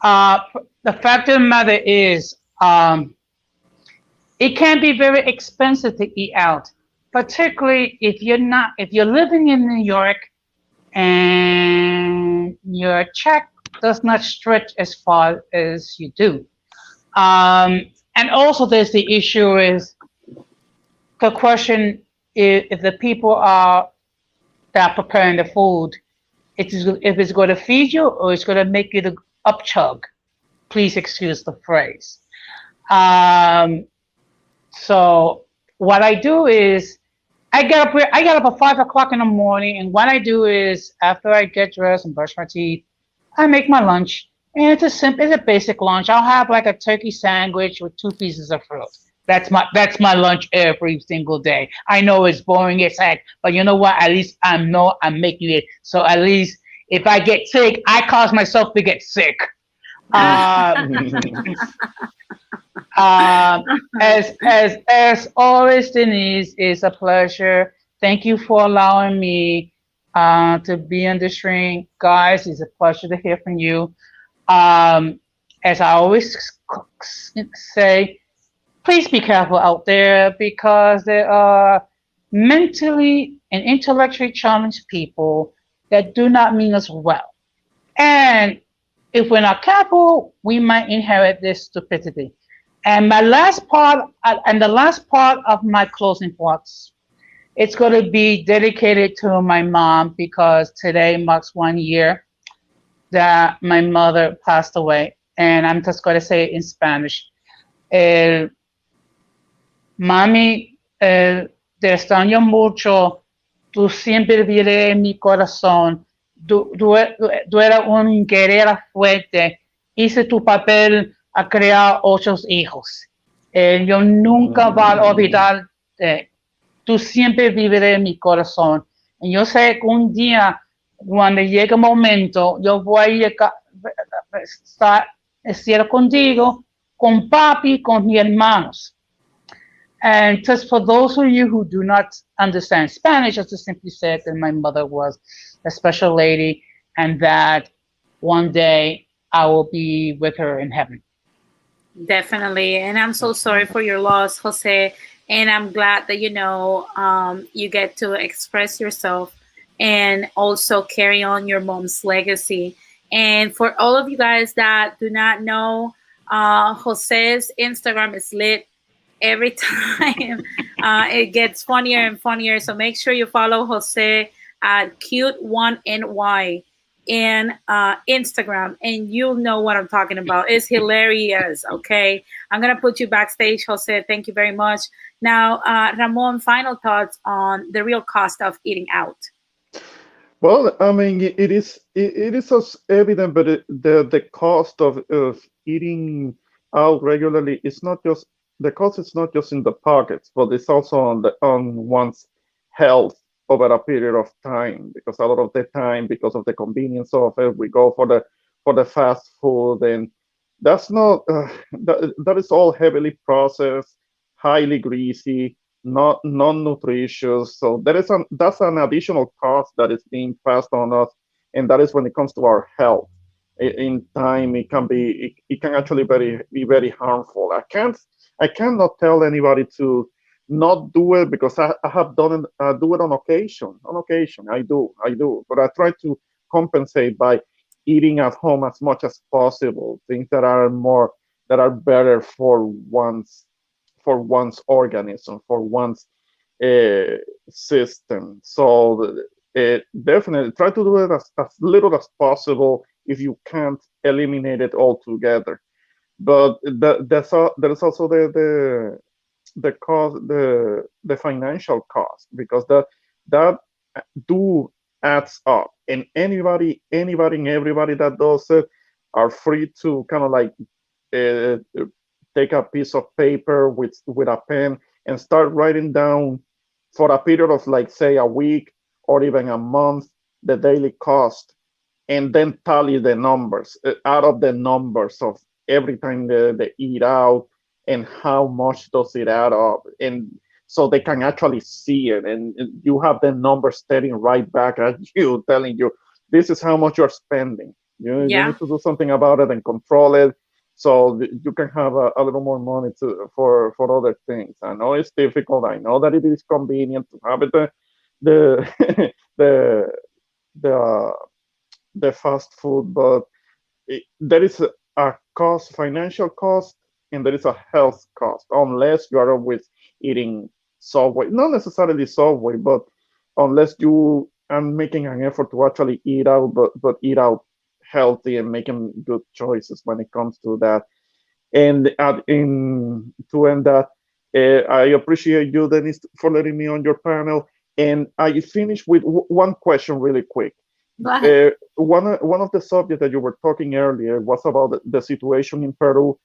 Speaker 2: Uh, the fact of the matter is, um, it can be very expensive to eat out, particularly if you're not if you're living in New York and your check does not stretch as far as you do. Um, and also there's the issue is the question if, if the people are that are preparing the food, it is, if it's going to feed you or it's going to make you the up chug. Please excuse the phrase. Um, so what I do is I get up I get up at five o'clock in the morning, and what I do is after I get dressed and brush my teeth, I make my lunch. And it's a simple, it's a basic lunch. I'll have like a turkey sandwich with two pieces of fruit. That's my that's my lunch every single day. I know it's boring as heck, but you know what? At least I know I'm making it. So at least if I get sick, I cause myself to get sick. Uh, Um, as as as always, Denise, it's a pleasure. Thank you for allowing me uh, to be on the stream, guys. It's a pleasure to hear from you. Um, as I always say, please be careful out there because there are mentally and intellectually challenged people that do not mean us well. And if we're not careful, we might inherit this stupidity. And my last part, uh, and the last part of my closing thoughts, it's going to be dedicated to my mom because today marks one year that my mother passed away. And I'm just going to say it in Spanish. El, mami, eh, te extraño mucho. Tú siempre viviré en mi corazón. Tú, tú, tú eras un guerrera fuerte. Hice tu papel a crear ocho hijos. Eh, yo nunca voy a olvidar, tú siempre viviré en mi corazón. Y yo sé que un día, cuando llegue el momento, yo voy a estar, estar contigo, con papi, con mis hermanos. And just for those of you who do not understand Spanish, I just simply said that my mother was a special lady and that one day I will be with her in heaven.
Speaker 1: Definitely. And I'm so sorry for your loss, Jose. And I'm glad that, you know, um, you get to express yourself and also carry on your mom's legacy. And for all of you guys that do not know, uh, Jose's Instagram is lit every time. uh, it gets funnier and funnier. So make sure you follow Jose at cute1ny in uh, Instagram, and you'll know what I'm talking about. It's hilarious. Okay, I'm gonna put you backstage, Jose. Thank you very much. Now, uh, Ramon, final thoughts on the real cost of eating out.
Speaker 3: Well, I mean, it is it, is as evident, but the the cost of, of eating out regularly is not just the cost is not just in the pockets, but it's also on the on one's health over a period of time because a lot of the time because of the convenience of it we go for the for the fast food and that's not uh, that, that is all heavily processed highly greasy not non-nutritious. So there is an that's an additional cost that is being passed on us and that is when it comes to our health. In time it can be it, it can actually very be very harmful. I can't i cannot tell anybody to not do it because I, I have done it, uh, do it on occasion. On occasion, I do, I do. But I try to compensate by eating at home as much as possible. Things that are more that are better for one's for one's organism, for one's uh, system. So uh, definitely try to do it as, as little as possible if you can't eliminate it altogether. But the, there's, a, there's also the, the the cost the the financial cost because that that do adds up. And anybody anybody and everybody that does it are free to kind of like uh, take a piece of paper with with a pen and start writing down for a period of like say a week or even a month the daily cost and then tally the numbers uh, out of the numbers of every time they, they eat out and how much does it add up and so they can actually see it and you have the numbers staring right back at you telling you this is how much you're spending. You, yeah. you need to do something about it and control it so you can have a, a, little more money to for for other things. I know it's difficult. I know that it is convenient to have it. The the the the, uh, the fast food but it, there is a, a cost financial cost and there is a health cost unless you are always eating Subway, not necessarily Subway, but unless you are making an effort to actually eat out, but but eat out healthy and making good choices when it comes to that. And uh, in to end that, uh, I appreciate you, Dennis, for letting me on your panel. And I finish with one question really quick. Uh, one one of the subjects that you were talking earlier was about the, the situation in Peru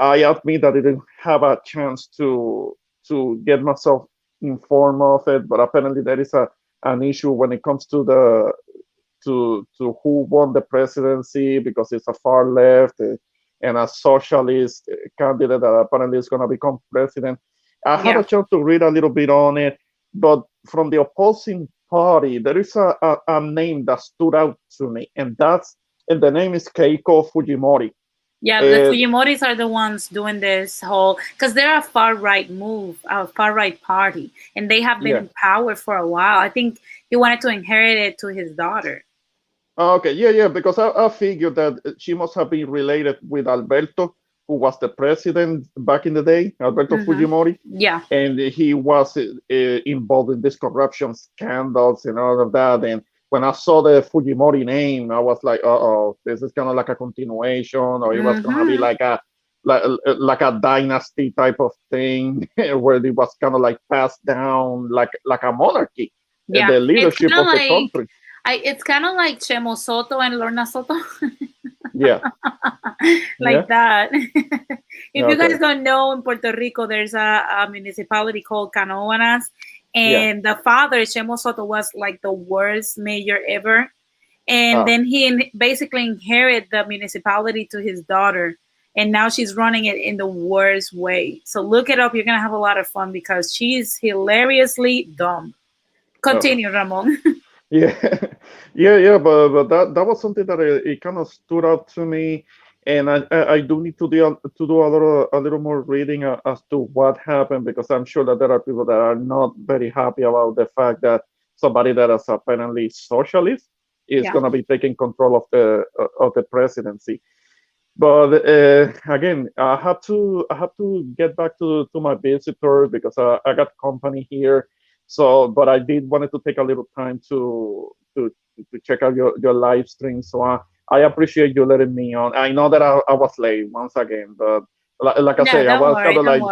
Speaker 3: I admit that I didn't have a chance to to get myself informed of it, but apparently there is a an issue when it comes to the to to who won the presidency because it's a far left uh, and a socialist candidate that apparently is going to become president. I had yeah. a chance to read a little bit on it, but from the opposing party, there is a, a, a name that stood out to me, and that's and the name is Keiko Fujimori.
Speaker 1: Yeah, the uh, Fujimoris are the ones doing this whole because they're a far right move, a far right party, and they have been yeah. in power for a while. I think he wanted to inherit it to his daughter.
Speaker 3: Okay, yeah, yeah, because I, I figured that she must have been related with Alberto, who was the president back in the day, Alberto mm-hmm. Fujimori.
Speaker 1: Yeah,
Speaker 3: and he was uh, involved in these corruption scandals and all of that, and when I saw the Fujimori name, I was like, uh oh, this is kind of like a continuation, or it was gonna be mm-hmm. like a like, like a dynasty type of thing where it was kind of like passed down like like a monarchy, yeah. the leadership of
Speaker 1: like,
Speaker 3: the country.
Speaker 1: I, it's kind of like Chemo Soto and Lornna Soto.
Speaker 3: yeah.
Speaker 1: like yeah. that. if okay. you guys don't know, in Puerto Rico, there's a, a municipality called Canóvanas, and yeah. the father Chemo Soto was like the worst mayor ever, and oh. then he in, basically inherited the municipality to his daughter, and now she's running it in the worst way. So look it up; you're gonna have a lot of fun because she's hilariously dumb. Oh. Continue, oh. Ramon.
Speaker 3: yeah, yeah, yeah, but, but that that was something that it, it kind of stood out to me and I, I do need to do to do a little a little more reading uh, as to what happened because I'm sure that there are people that are not very happy about the fact that somebody that is apparently socialist is yeah. going to be taking control of the uh, of the presidency. But uh, again, I have to I have to get back to, to my visitor because I, I got company here. So, but I did wanted to take a little time to to to check out your, your live stream. So I, I appreciate you letting me on. I know that I, I was late once again, but like, like I
Speaker 1: No,
Speaker 3: say, I was
Speaker 1: worry,
Speaker 3: kind of like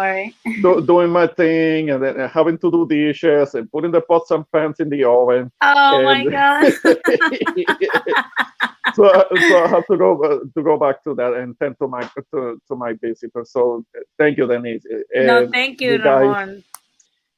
Speaker 3: do, doing my thing and then having to do dishes and putting the pots and pans in the oven.
Speaker 1: Oh my
Speaker 3: And-
Speaker 1: god.
Speaker 3: so, so I have to go uh, to go back to that and tend to my to, to my visitors. So uh, thank you, Denise. Uh,
Speaker 1: no,
Speaker 3: and-
Speaker 1: thank you,
Speaker 3: you guys-
Speaker 1: Ramon.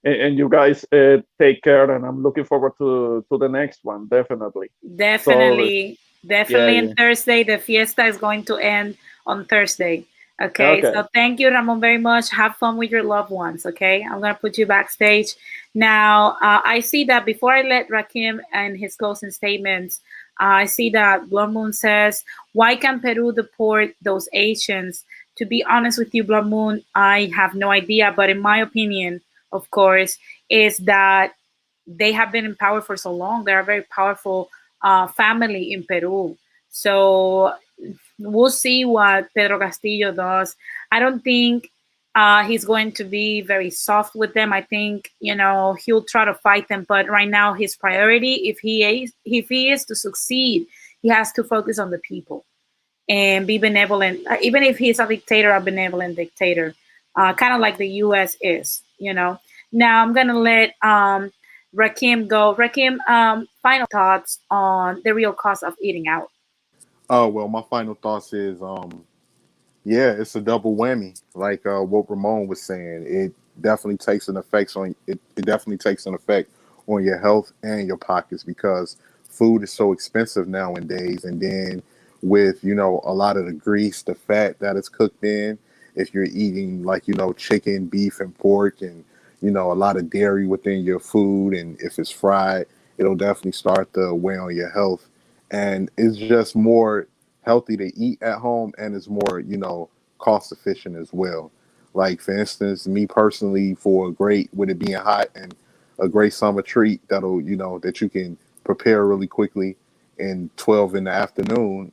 Speaker 3: and, and you guys uh, take care and i'm looking forward to to the next one definitely
Speaker 1: Definitely, definitely.
Speaker 3: yeah.
Speaker 1: And Thursday, the fiesta is going to end on Thursday. Okay?
Speaker 3: Okay.
Speaker 1: So thank you, Ramon, very much. Have fun with your loved ones. Okay. I'm gonna put you backstage. Now, uh, I see that before I let Rakim and his closing statements, uh, I see that Blood Moon says, "Why can Peru deport those Asians?" To be honest with you, Blood Moon, I have no idea. But in my opinion, of course, is that they have been in power for so long. They're very powerful uh, family in Peru. So we'll see what Pedro Castillo does. I don't think uh, he's going to be very soft with them. I think you know he'll try to fight them, but right now his priority, if he is, if he is to succeed, he has to focus on the people and be benevolent. Uh, even if he's a dictator, a benevolent dictator, uh, kind of like the U.S. is. You know. Now I'm gonna let um, Rakim go. Rakim, um, final thoughts on the real cost of eating out.
Speaker 4: Oh well, my final thoughts is, um, yeah, it's a double whammy. Like uh, what Ramon was saying, it definitely takes an effect on it. It definitely takes an effect on your health and your pockets because food is so expensive nowadays. And then with you know a lot of the grease, the fat that is cooked in, if you're eating like you know chicken, beef, and pork, and you know a lot of dairy within your food, and if it's fried, it'll definitely start to weigh on your health. And it's just more healthy to eat at home and it's more you know cost efficient as well. Like for instance me personally for a great with it being hot and a great summer treat that'll you know that you can prepare really quickly in 12 in the afternoon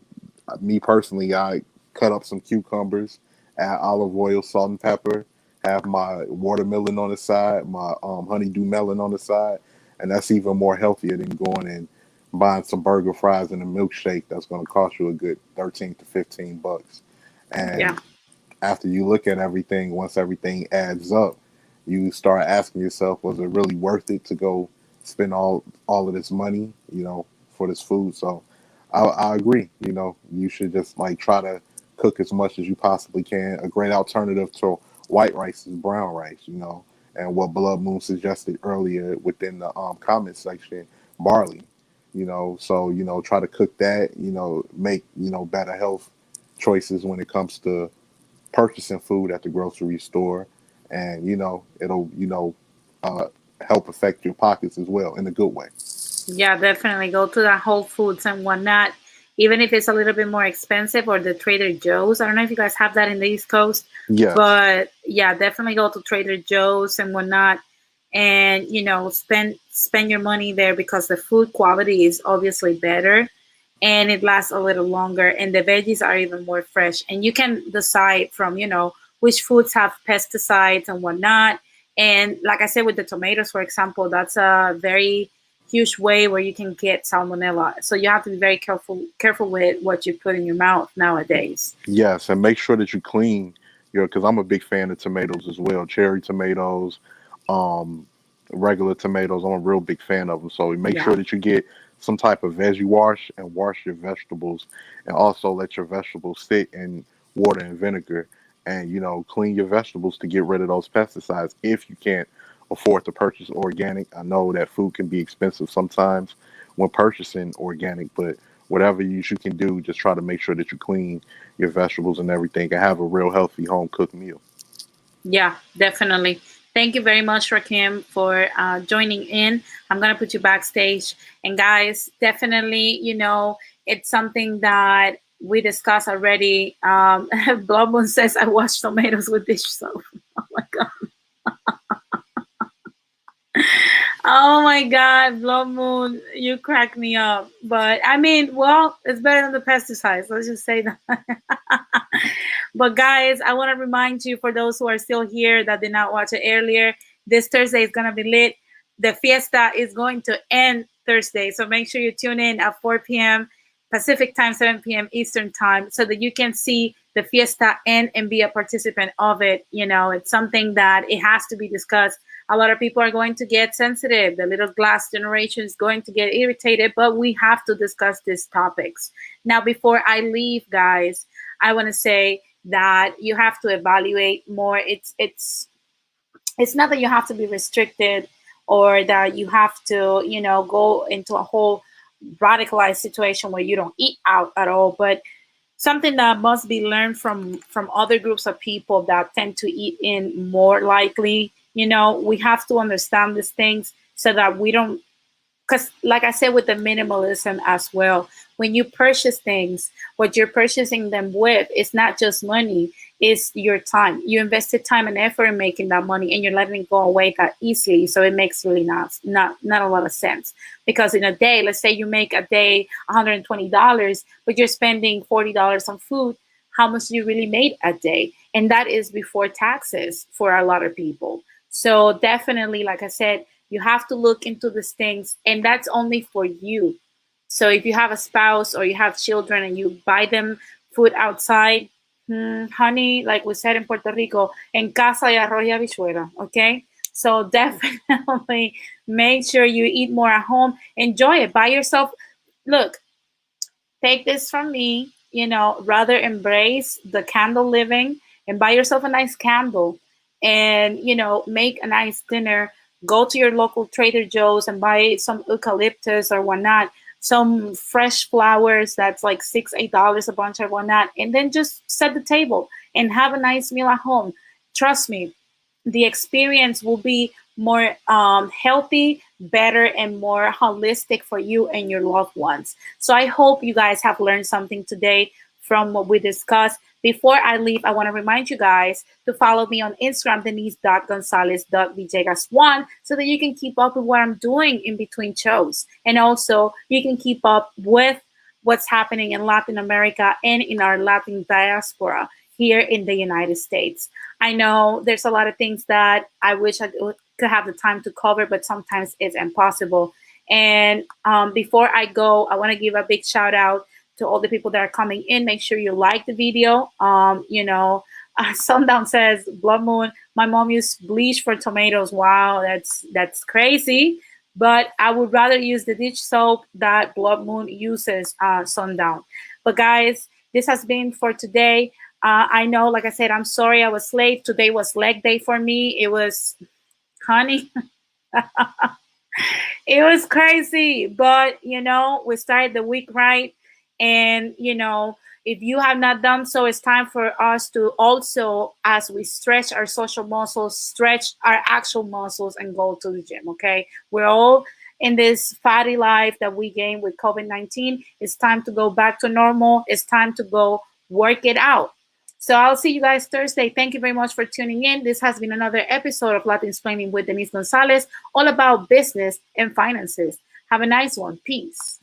Speaker 4: me personally i cut up some cucumbers add olive oil salt and pepper have my watermelon on the side my um, honeydew melon on the side and that's even more healthier than going and buying some burger fries and a milkshake that's going to cost you a good 13 to 15 bucks. And
Speaker 1: Yeah.
Speaker 4: after you look at everything once everything adds up you start asking yourself was it really worth it to go spend all all of this money you know for this food? So i, I agree you know you should just like try to cook as much as you possibly can. A great alternative to white rice is brown rice you know and what blood moon suggested earlier within the um, comment section barley you know? So you know try to cook that you know make you know better health choices when it comes to purchasing food at the grocery store. And you know it'll you know uh, help affect your pockets as well in a good way.
Speaker 1: Yeah, definitely go to the Whole Foods and whatnot, even if it's a little bit more expensive, or the Trader Joe's. I don't know if you guys have that in the East Coast,
Speaker 4: yeah
Speaker 1: but yeah, definitely go to Trader Joe's and whatnot, and you know spend spend your money there because the food quality is obviously better, and it lasts a little longer, and the veggies are even more fresh, and you can decide from you know which foods have pesticides and whatnot. And like I said, with the tomatoes, for example, that's a very huge way where you can get salmonella. So you have to be very careful careful with what you put in your mouth nowadays.
Speaker 4: Yes, and make sure that you clean your because I'm a big fan of tomatoes as well. Cherry tomatoes, um, regular tomatoes. I'm a real big fan of them. So make
Speaker 1: Yeah.
Speaker 4: sure that you get some type of veggie wash and wash your vegetables, and also let your vegetables sit in water and vinegar, and you know clean your vegetables to get rid of those pesticides if you can't afford to purchase organic. I know that food can be expensive sometimes when purchasing organic, but whatever you, you can do, just try to make sure that you clean your vegetables and everything and have a real healthy home cooked meal.
Speaker 1: Yeah, definitely. Thank you very much, Rakim, for uh, joining in. I'm gonna put you backstage, and guys, definitely, you know, it's something that we discussed already. Um, says I wash tomatoes with dish soap. Oh my god. Oh my God, Blood Moon, you crack me up. But I mean, well, it's better than the pesticides. Let's just say that. but guys, I want to remind you for those who are still here that did not watch it earlier, this Thursday is gonna be lit. the fiesta is going to end Thursday. So make sure you tune in at 4 p.m. Pacific time, 7 p.m. Eastern time, so that you can see the fiesta and and be a participant of it. You know, it's something that it has to be discussed. A lot of people are going to get sensitive. The little glass generation is going to get irritated, but we have to discuss these topics. Now, before I leave, guys, I want to say that you have to evaluate more. It's it's it's not that you have to be restricted or that you have to, you know, go into a whole radicalized situation where you don't eat out at all, but something that must be learned from from other groups of people that tend to eat in more likely. You know, we have to understand these things so that we don't because like i said with the minimalism as well when you purchase things what you're purchasing them with is not just money it's your time. You invested time and effort in making that money and you're letting it go away that easily. So it makes really not not not a lot of sense because in a day let's say you make a day $120 but you're spending $40 on food how much you really made a day? And that is before taxes for a lot of people so definitely like i said you have to look into these things, and that's only for you. So if you have a spouse or you have children and you buy them food outside, hmm, honey, like we said in Puerto Rico, en casa y arroz y habichuela, okay? So definitely make sure you eat more at home. Enjoy it. Buy yourself. Look, take this from me. You know, rather embrace the candle living and buy yourself a nice candle, and you know, make a nice dinner go to your local Trader Joe's and buy some eucalyptus or whatnot, some fresh flowers that's like six, eight dollars a bunch or whatnot, and then just set the table and have a nice meal at home. Trust me, the experience will be more um, healthy, better, and more holistic for you and your loved ones. So I hope you guys have learned something today from what we discussed. Before I leave, I want to remind you guys to follow me on Instagram, denise.gonzalez.villegas1, so that you can keep up with what I'm doing in between shows. And also, you can keep up with what's happening in Latin America and in our Latin diaspora here in the United States. I know there's a lot of things that I wish I could have the time to cover, but sometimes it's impossible. And um, before I go, I want to give a big shout out to all the people that are coming in. Make sure you like the video. Um, you know, uh, Sundown says Blood Moon. My mom used bleach for tomatoes. Wow, that's that's crazy. But I would rather use the dish soap that Blood Moon uses. Uh, Sundown. But guys, this has been for today. Uh, I know, like I said, I'm sorry I was late. Today was leg day for me. It was, honey. it was crazy, but you know, we started the week right. And, you know, if you have not done so, it's time for us to also, as we stretch our social muscles, stretch our actual muscles and go to the gym. Okay. We're all in this fatty life that we gained with COVID 19. It's time to go back to normal. It's time to go work it out. So I'll see you guys Thursday. Thank you very much for tuning in. This has been another episode of Latinsplaining with Denise Gonzalez, all about business and finances. Have a nice one. Peace.